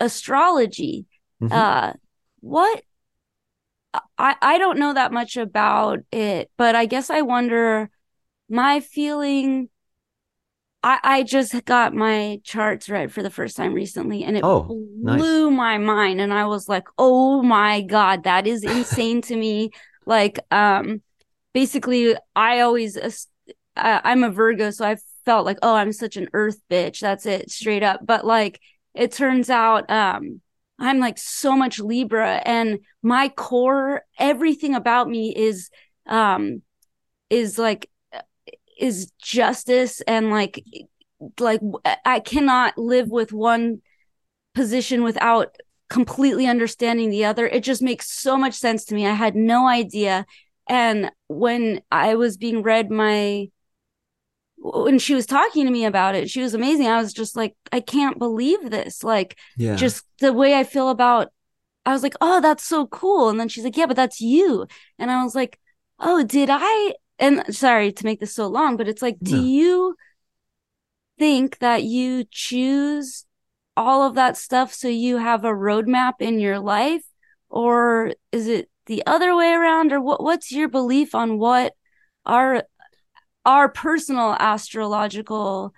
astrology mm-hmm. uh what i i don't know that much about it but i guess i wonder my feeling I, I just got my charts read for the first time recently and it oh, blew nice. my mind and I was like, "Oh my god, that is insane to me." Like um basically I always uh, I'm a Virgo so I felt like, "Oh, I'm such an earth bitch." That's it, straight up. But like it turns out um I'm like so much Libra and my core everything about me is um is like is justice and like like I cannot live with one position without completely understanding the other. It just makes so much sense to me. I had no idea. And when I was being read my when she was talking to me about it, she was amazing. I was just like, I can't believe this. Like, yeah. just the way I feel about I was like, oh, that's so cool. And then she's like, yeah, but that's you. And I was like, oh, did I and sorry to make this so long, but it's like, no. do you think that you choose all of that stuff so you have a roadmap in your life? Or is it the other way around? Or what what's your belief on what our our personal astrological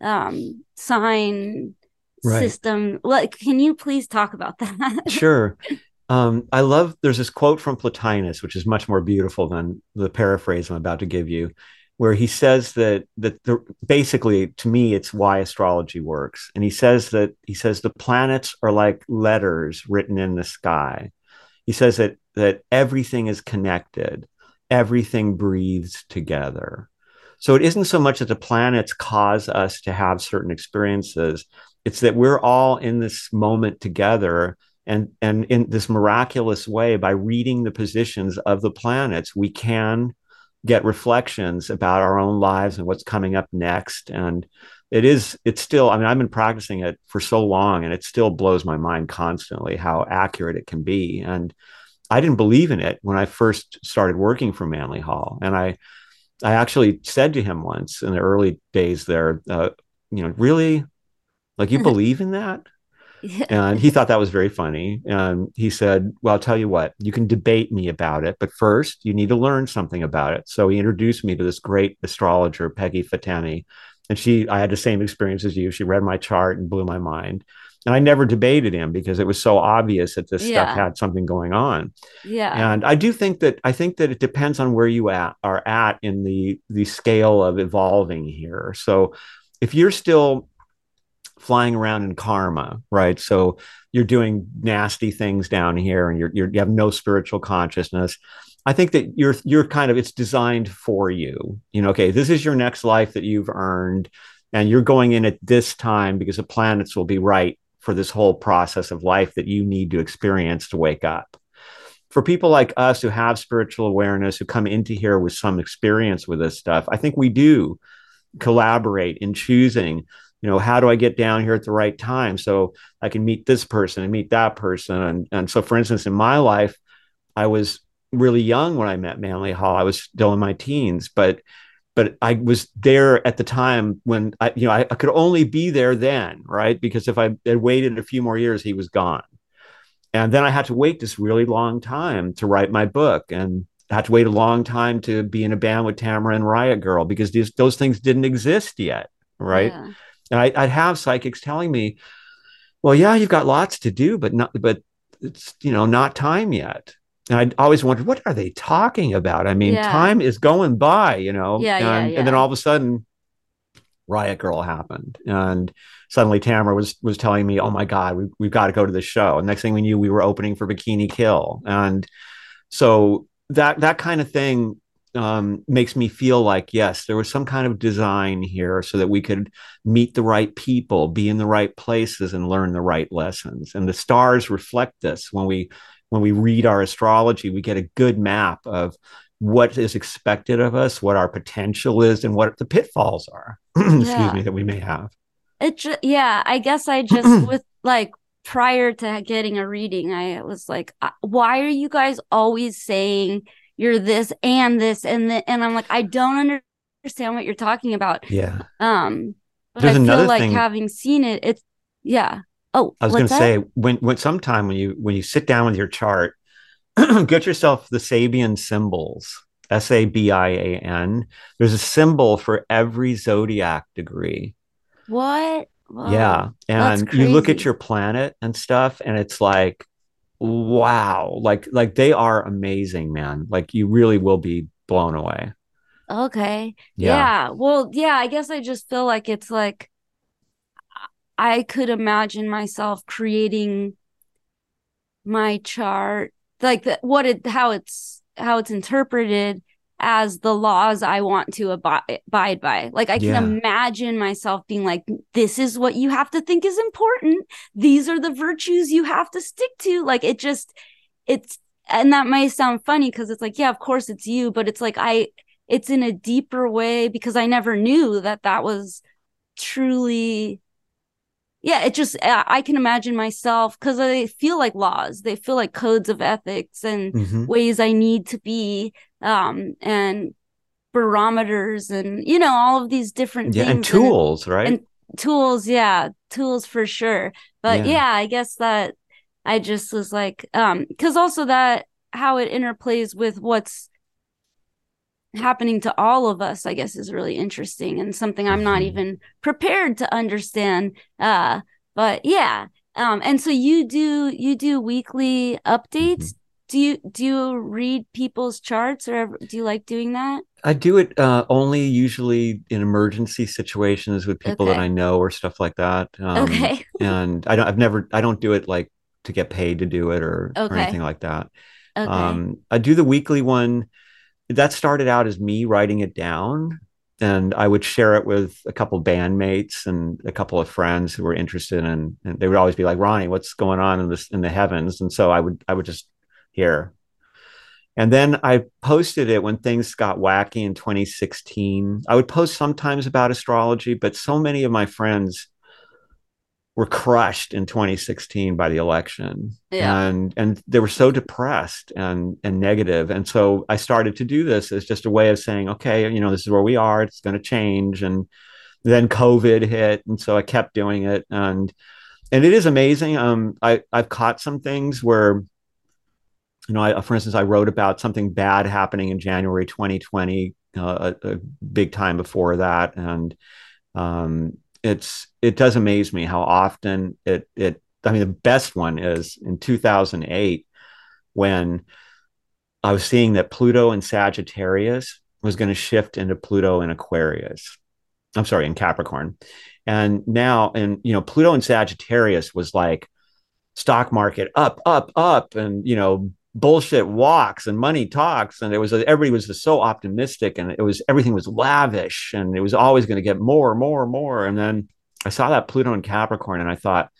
um sign right. system like can you please talk about that sure um, I love there's this quote from Plotinus, which is much more beautiful than the paraphrase I'm about to give you, where he says that that the, basically to me it's why astrology works. And he says that he says the planets are like letters written in the sky. He says that that everything is connected, everything breathes together. So it isn't so much that the planets cause us to have certain experiences, it's that we're all in this moment together and and in this miraculous way by reading the positions of the planets we can get reflections about our own lives and what's coming up next. And it is it's still i mean i've been practicing it for so long and it still blows my mind constantly how accurate it can be. And i didn't believe in it when i first started working for manly hall. And i i actually said to him once in the early days there uh, you know really? Like you believe in that and he thought that was very funny. And he said, Well, I'll tell you what, you can debate me about it, but first you need to learn something about it. So he introduced me to this great astrologer, Peggy Fatemi. And she, I had the same experience as you. She read my chart and blew my mind. And I never debated him because it was so obvious that this yeah. stuff had something going on. Yeah. And I do think that I think that it depends on where you at, are at in the the scale of evolving here. So if you're still flying around in karma, right? So you're doing nasty things down here and you're, you're you have no spiritual consciousness. I think that you're you're kind of it's designed for you. You know, okay, this is your next life that you've earned and you're going in at this time because the planets will be right for this whole process of life that you need to experience to wake up. For people like us who have spiritual awareness, who come into here with some experience with this stuff, I think we do collaborate in choosing you know how do i get down here at the right time so i can meet this person and meet that person and, and so for instance in my life i was really young when i met manly hall i was still in my teens but but i was there at the time when i you know i, I could only be there then right because if i had waited a few more years he was gone and then i had to wait this really long time to write my book and I had to wait a long time to be in a band with Tamra and Riot Girl because these those things didn't exist yet, right? Yeah. And I, would have psychics telling me, "Well, yeah, you've got lots to do, but not, but it's you know not time yet." And I'd always wondered, what are they talking about? I mean, yeah. time is going by, you know. Yeah, and, yeah, yeah. and then all of a sudden, Riot Girl happened, and suddenly Tamra was was telling me, "Oh my God, we, we've got to go to the show." And next thing we knew, we were opening for Bikini Kill, and so that that kind of thing um, makes me feel like yes, there was some kind of design here so that we could meet the right people, be in the right places, and learn the right lessons. And the stars reflect this when we when we read our astrology. We get a good map of what is expected of us, what our potential is, and what the pitfalls are. excuse yeah. me that we may have. It ju- yeah, I guess I just with like prior to getting a reading, I was like, uh, why are you guys always saying you're this and this and that? And I'm like, I don't understand what you're talking about. Yeah. Um, but There's I feel like thing... having seen it, it's yeah. Oh, I was going to say when when sometime when you when you sit down with your chart, get yourself the Sabian symbols. S A B I A N. There's a symbol for every zodiac degree. What? Yeah. And you look at your planet and stuff, and it's like, wow, like like they are amazing, man. Like you really will be blown away. Okay. Yeah. yeah. Well, yeah, I guess I just feel like it's like I could imagine myself creating my chart like the, what it how it's how it's interpreted as the laws I want to abide, abide by. Like I can yeah. imagine myself being like, this is what you have to think is important. These are the virtues you have to stick to. Like it just, it's, and that may sound funny because it's like, yeah, of course it's you, but it's like, I, it's in a deeper way because I never knew that that was truly yeah, it just I can imagine myself because they feel like laws, they feel like codes of ethics and mm-hmm. ways I need to be, um, and barometers and you know all of these different yeah, and tools, and, right? And tools, yeah, tools for sure. But yeah. yeah, I guess that I just was like, um, because also that how it interplays with what's happening to all of us i guess is really interesting and something i'm not mm-hmm. even prepared to understand uh but yeah um and so you do you do weekly updates mm-hmm. Do you do you read people's charts or do you like doing that i do it uh only usually in emergency situations with people okay. that i know or stuff like that um, okay and i don't i've never i don't do it like to get paid to do it or, okay. or anything like that okay. um i do the weekly one that started out as me writing it down and I would share it with a couple bandmates and a couple of friends who were interested in and they would always be like Ronnie what's going on in this in the heavens and so I would I would just hear and then I posted it when things got wacky in 2016 I would post sometimes about astrology but so many of my friends were crushed in 2016 by the election. Yeah. and and they were so depressed and and negative. negative and so i started to do this as just a way of saying okay you know this is where we are. It's going to change. And then covid hit and so i kept doing it. And and it is amazing. Um i i've caught some things where you know I, for instance i wrote about something bad happening in january 2020 uh, a, a big time before that and um it's it does amaze me how often it it I mean the best one is in 2008 when I was seeing that Pluto in Sagittarius was going to shift into Pluto in Aquarius. I'm sorry, in Capricorn. And now, and you know, Pluto in Sagittarius was like stock market up, up, up, and you know, bullshit walks and money talks. And it was everybody was just so optimistic, and it was everything was lavish, and it was always going to get more, and more, and more. And then I saw that Pluto and Capricorn, and I thought,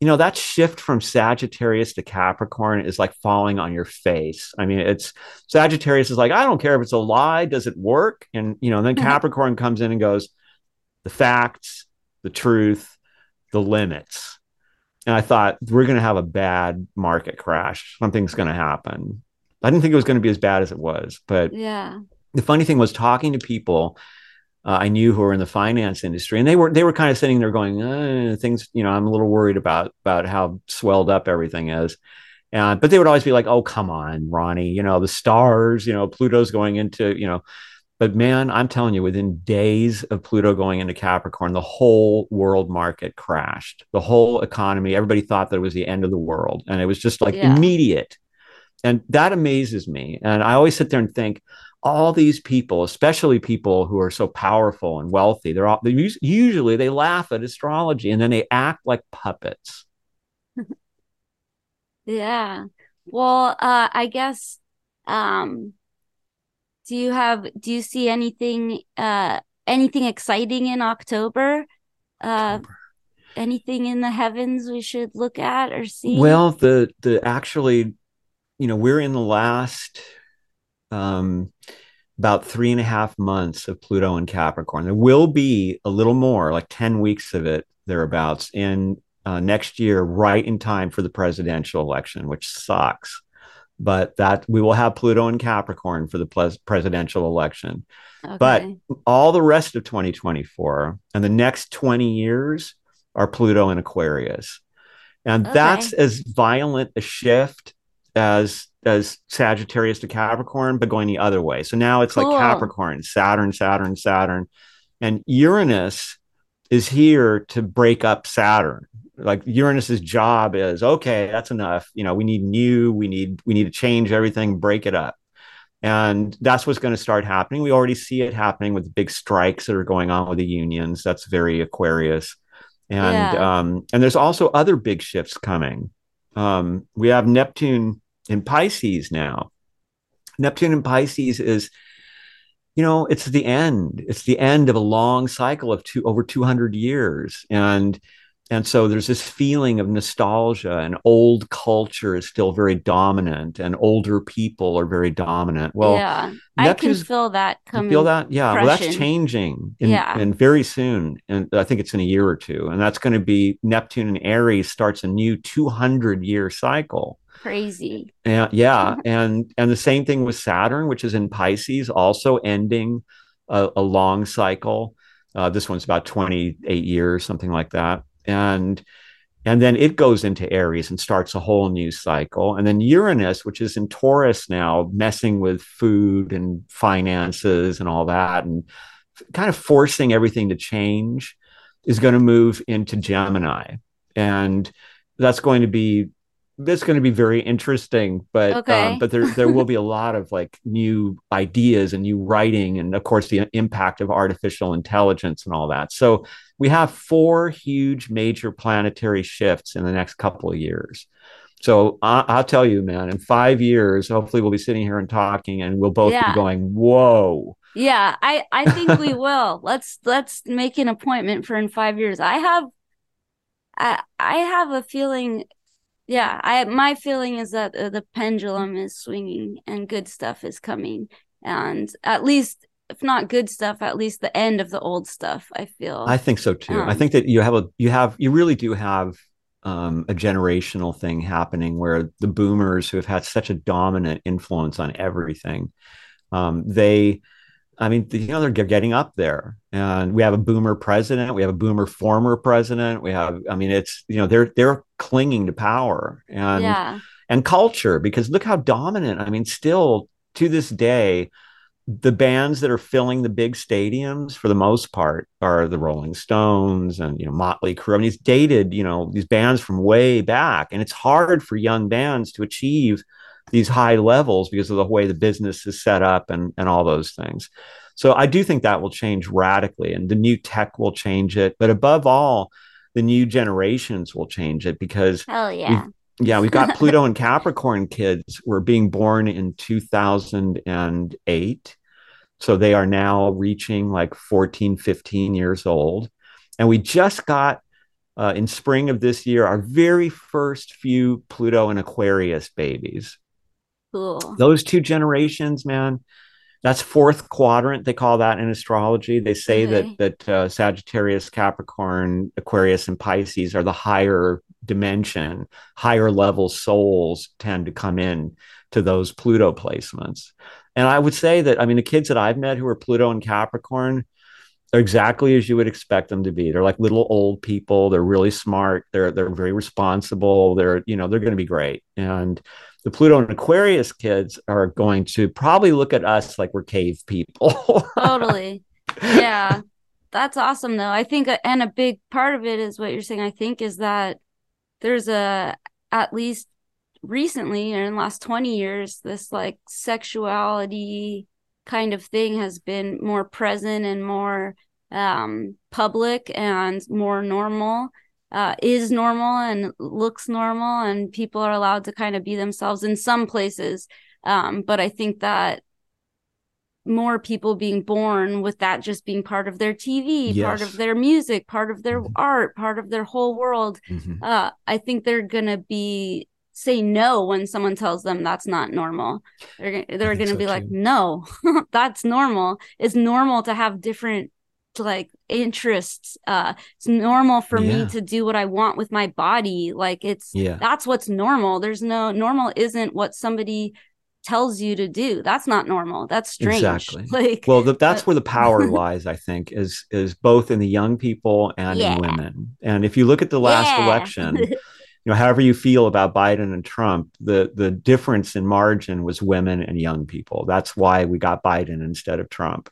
you know, that shift from Sagittarius to Capricorn is like falling on your face. I mean, it's Sagittarius is like, I don't care if it's a lie, does it work? And you know, then mm-hmm. Capricorn comes in and goes, the facts, the truth, the limits. And I thought we're going to have a bad market crash. Something's going to happen. I didn't think it was going to be as bad as it was, but yeah. The funny thing was talking to people uh, I knew who were in the finance industry, and they were they were kind of sitting there going, eh, "Things, you know, I'm a little worried about about how swelled up everything is." And but they would always be like, "Oh, come on, Ronnie, you know the stars, you know Pluto's going into, you know." But man, I'm telling you, within days of Pluto going into Capricorn, the whole world market crashed. The whole economy, everybody thought that it was the end of the world, and it was just like yeah. immediate. And that amazes me. And I always sit there and think, all these people, especially people who are so powerful and wealthy, they're all they usually they laugh at astrology and then they act like puppets. yeah. Well, uh, I guess um, do you have do you see anything uh anything exciting in October? Uh October. anything in the heavens we should look at or see? Well, the the actually, you know, we're in the last um, about three and a half months of Pluto and Capricorn. There will be a little more, like 10 weeks of it thereabouts in uh, next year, right in time for the presidential election, which sucks. But that we will have Pluto and Capricorn for the pres- presidential election. Okay. But all the rest of 2024 and the next 20 years are Pluto and Aquarius. And okay. that's as violent a shift as as Sagittarius to Capricorn, but going the other way. So now it's cool. like Capricorn, Saturn, Saturn, Saturn, and Uranus is here to break up Saturn. Like Uranus's job is okay, that's enough. You know, we need new, we need we need to change everything, break it up. And that's what's going to start happening. We already see it happening with big strikes that are going on with the unions. That's very Aquarius. And yeah. um, and there's also other big shifts coming. Um, we have Neptune in Pisces now. Neptune in Pisces is, you know, it's the end. It's the end of a long cycle of two over 200 years. And and so there's this feeling of nostalgia and old culture is still very dominant and older people are very dominant. Well yeah i can feel that coming feel that? Yeah well that's changing in, yeah. and very soon and i think it's in a year or two and that's going to be neptune and aries starts a new 200 year cycle crazy. Yeah, yeah, and and the same thing with Saturn, which is in Pisces, also ending a, a long cycle. Uh, this one's about 28 years, something like that, and and then it goes into Aries and starts a whole new cycle. And then Uranus, which is in Taurus now, messing with food and finances and all that, and kind of forcing everything to change, is going to move into Gemini, and that's going to be that's going to be very interesting but um, okay. um, but there there will be a lot of like new ideas and new writing and of course the impact of artificial intelligence and all that. So we have four huge major planetary shifts in the next couple of years. So I, will tell you man in five years hopefully we'll be sitting here and talking and we'll both yeah. be going whoa. Yeah i i think we will. Let's let's make an appointment for in five years. I have I, I have a feeling yeah i my feeling is that uh, the pendulum is swinging and good stuff is coming. And at least if not good stuff at least the end of the old stuff i feel. I think so too. Um, i think that you have a you have you really do have um, a generational thing happening where the boomers who have had such a dominant influence on everything um, they I mean, you know, they're getting up there, and we have a boomer president, we have a boomer former president, we have, I mean, it's you know, they're they're clinging to power and yeah. and culture because look how dominant. I mean, still to this day, the bands that are filling the big stadiums for the most part are the Rolling Stones and you know Motley Crue. I mean, it's dated, you know, these bands from way back, and it's hard for young bands to achieve these high levels because of the way the business is set up and and all those things. So I do think that will change radically, and the new tech will change it. But above all, the new generations will change it because hell yeah. Yeah, we've got Pluto and Capricorn kids were being born in 2008. So they are now reaching like 14, 15 years old. And we just got uh, in spring of this year our very first few Pluto and Aquarius babies. Cool. Those two generations, man, that's fourth quadrant. They call that in astrology. They say okay. that that uh, Sagittarius, Capricorn, Aquarius, and Pisces are the higher dimension, higher level souls tend to come in to those Pluto placements. And I would say that I mean the kids that I've met who are Pluto and Capricorn are exactly as you would expect them to be. They're like little old people. They're really smart. They're they're very responsible. They're you know they're going to be great. And the Pluto and Aquarius kids are going to probably look at us like we're cave people. totally. Yeah. That's awesome though. I think and a big part of it is what you're saying I think is that there's a at least recently or in the last 20 years this like sexuality kind of thing has been more present and more um public and more normal uh, is normal and looks normal and people are allowed to kind of be themselves in some places um, but i think that more people being born with that just being part of their tv yes. part of their music part of their mm-hmm. art part of their whole world mm-hmm. uh, i think they're gonna be say no when someone tells them that's not normal they're, they're gonna so be true. like no that's normal it's normal to have different like interests uh it's normal for yeah. me to do what i want with my body like it's yeah. that's what's normal. There's no normal isn't what somebody tells you to do. That's not normal. That's strange. Exactly. Like well the, that's where the power lies i think is is both in the young people and yeah. in women. And if you look at the last yeah. election you know however you feel about biden and trump the the difference in margin was women and young people. That's why we got biden instead of trump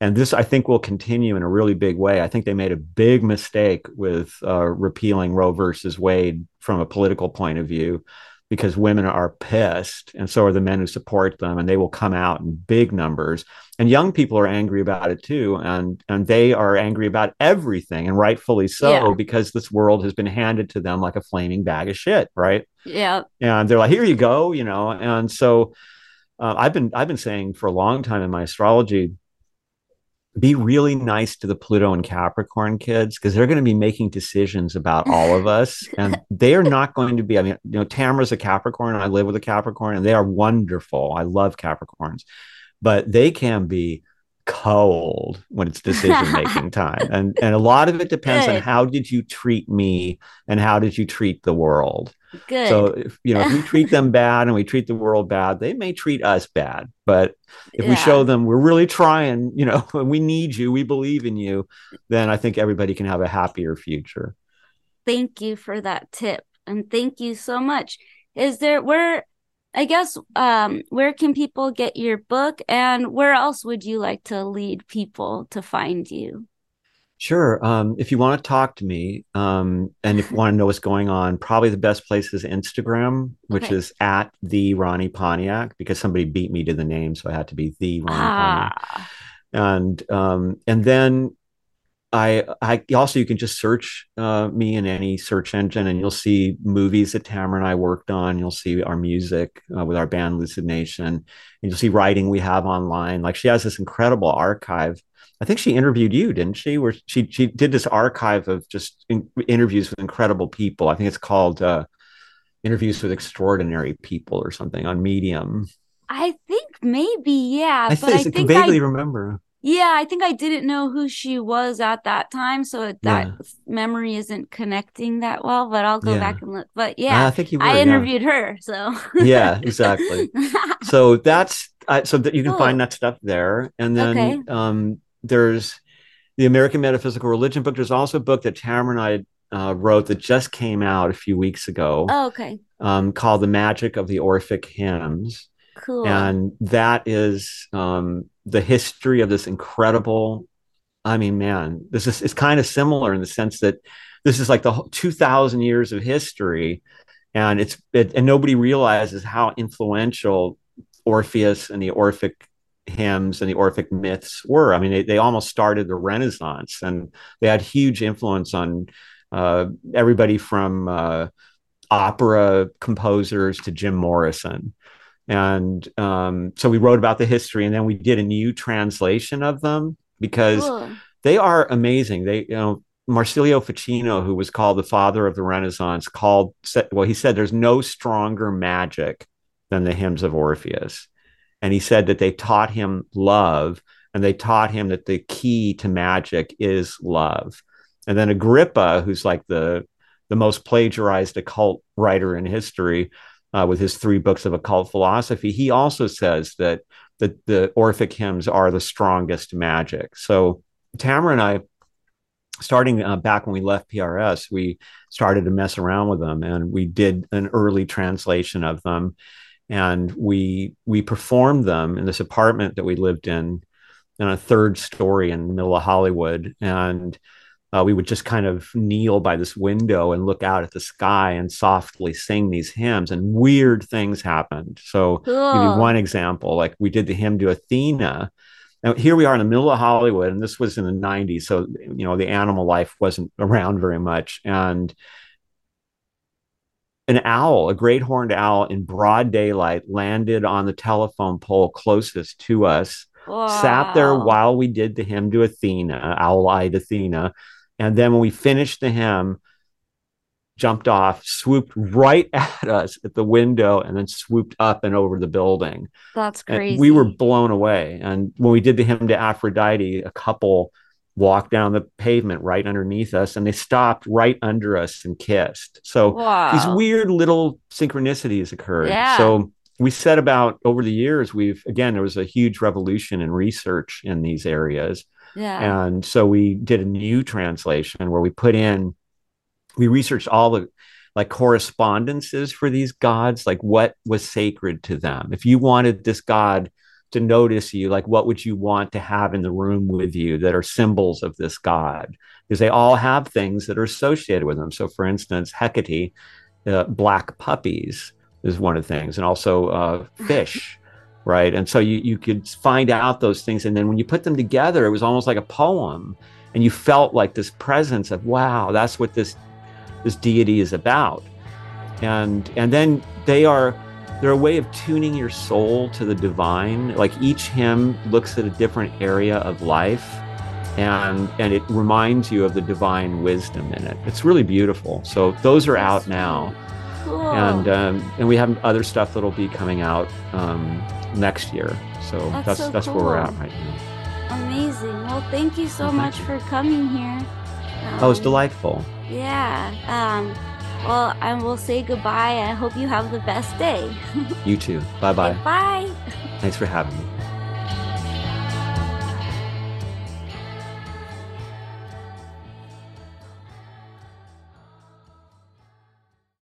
and this i think will continue in a really big way. I think they made a big mistake with uh, repealing roe versus wade from a political point of view because women are pissed and so are the men who support them and they will come out in big numbers. And young people are angry about it too. And and they are angry about everything and rightfully so yeah. because this world has been handed to them like a flaming bag of shit right? Yeah. And they're like here you go you know? And so uh, i've been i've been saying for a long time in my astrology be really nice to the Pluto and Capricorn kids because they're going to be making decisions about all of us. and they are not going to be, I mean, you know, Tamra's a Capricorn. I live with a Capricorn and they are wonderful. I love Capricorns, but they can be cold when it's decision making time. And and a lot of it depends Good. on how did you treat me and how did you treat the world. Good. So if you know if we treat them bad and we treat the world bad, they may treat us bad. But if yeah. we show them we're really trying, you know, we need you, we believe in you, then I think everybody can have a happier future. Thank you for that tip. And thank you so much. Is there where I guess um where can people get your book and where else would you like to lead people to find you? Sure. Um, if you want to talk to me um, and if you want to know what's going on, probably the best place is Instagram, which okay. is at the Ronnie Pontiac because somebody beat me to the name, so I had to be the Ronnie ah. Pontiac. And um, and then I I also you can just search uh, me in any search engine and you'll see movies that Tamra and I worked on. You'll see our music uh, with our band Lucid Nation, and you'll see writing we have online. Like she has this incredible archive I think she interviewed you, didn't she? Where she she did this archive of just in, interviews with incredible people. I think it's called uh, "Interviews with Extraordinary People" or something on Medium. I think maybe, yeah. I, but think, I think vaguely I, remember. Yeah, I think I didn't know who she was at that time, so that yeah. memory isn't connecting that well. But I'll go yeah. back and look. But yeah, I think you. Were, I interviewed yeah. her, so yeah, exactly. so that's uh, so that you can cool. find that stuff there, and then okay. um, there's the American Metaphysical Religion book. There's also a book that Tamra and I uh, wrote that just came out a few weeks ago. Oh, okay. Um, called The Magic of the Orphic Hymns. Cool. And that is um, the history of this incredible. I mean, man, this is it's kind of similar in the sense that this is like the 2,000 years of history, and it's it, and nobody realizes how influential Orpheus and the Orphic hymns and the Orphic myths were. I mean, they, they almost started the Renaissance and they had huge influence on uh, everybody from uh, opera composers to Jim Morrison. And um, so we wrote about the history and then we did a new translation of them because cool. they are amazing. They, you know, Marsilio Ficino, who was called the father of the Renaissance, called, said, well, he said there's no stronger magic than the hymns of Orpheus. And he said that they taught him love and they taught him that the key to magic is love. And then Agrippa, who's like the the most plagiarized occult writer in history, uh, with his three books of occult philosophy, he also says that the, the Orphic hymns are the strongest magic. So Tamra and I, starting uh, back when we left PRS, we started to mess around with them, and we did an early translation of them and we we performed them in this apartment that we lived in in a third story in the middle of Hollywood, and uh, we would just kind of kneel by this window and look out at the sky and softly sing these hymns, and weird things happened. So, cool. give you one example, like we did the hymn to Athena. Now, here we are in the middle of Hollywood, and this was in the 90s. So, you know, the animal life wasn't around very much. And an owl, a great horned owl in broad daylight, landed on the telephone pole closest to us, wow. sat there while we did the hymn to Athena, owl eyed Athena. And then when we finished the hymn, jumped off, swooped right at us at the window, and then swooped up and over the building. That's crazy. And we were blown away. And when we did the hymn to Aphrodite, a couple walked down the pavement right underneath us and they stopped right under us and kissed. So wow. these weird little synchronicities occurred. Yeah. So we set about over the years, we've again, there was a huge revolution in research in these areas. Yeah. And so we did a new translation where we put in, we researched all the like correspondences for these gods, like what was sacred to them. If you wanted this god to notice you like what would you want to have in the room with you that are symbols of this god because they all have things that are associated with them so for instance hecate uh, black puppies is one of the things and also uh, fish right and so you, you could find out those things and then when you put them together it was almost like a poem and you felt like this presence of wow that's what this this deity is about and and then they are they're a way of tuning your soul to the divine. Like each hymn looks at a different area of life and and it reminds you of the divine wisdom in it. It's really beautiful. So those are out now. Cool. And um, and we have other stuff that'll be coming out um, next year. So that's that's, so that's cool. where we're at right now. Amazing. Well, thank you so well, much you. for coming here. Um, oh, it's delightful. Yeah. Um, well, I will say goodbye. I hope you have the best day. you too. Bye bye. Bye. Thanks for having me.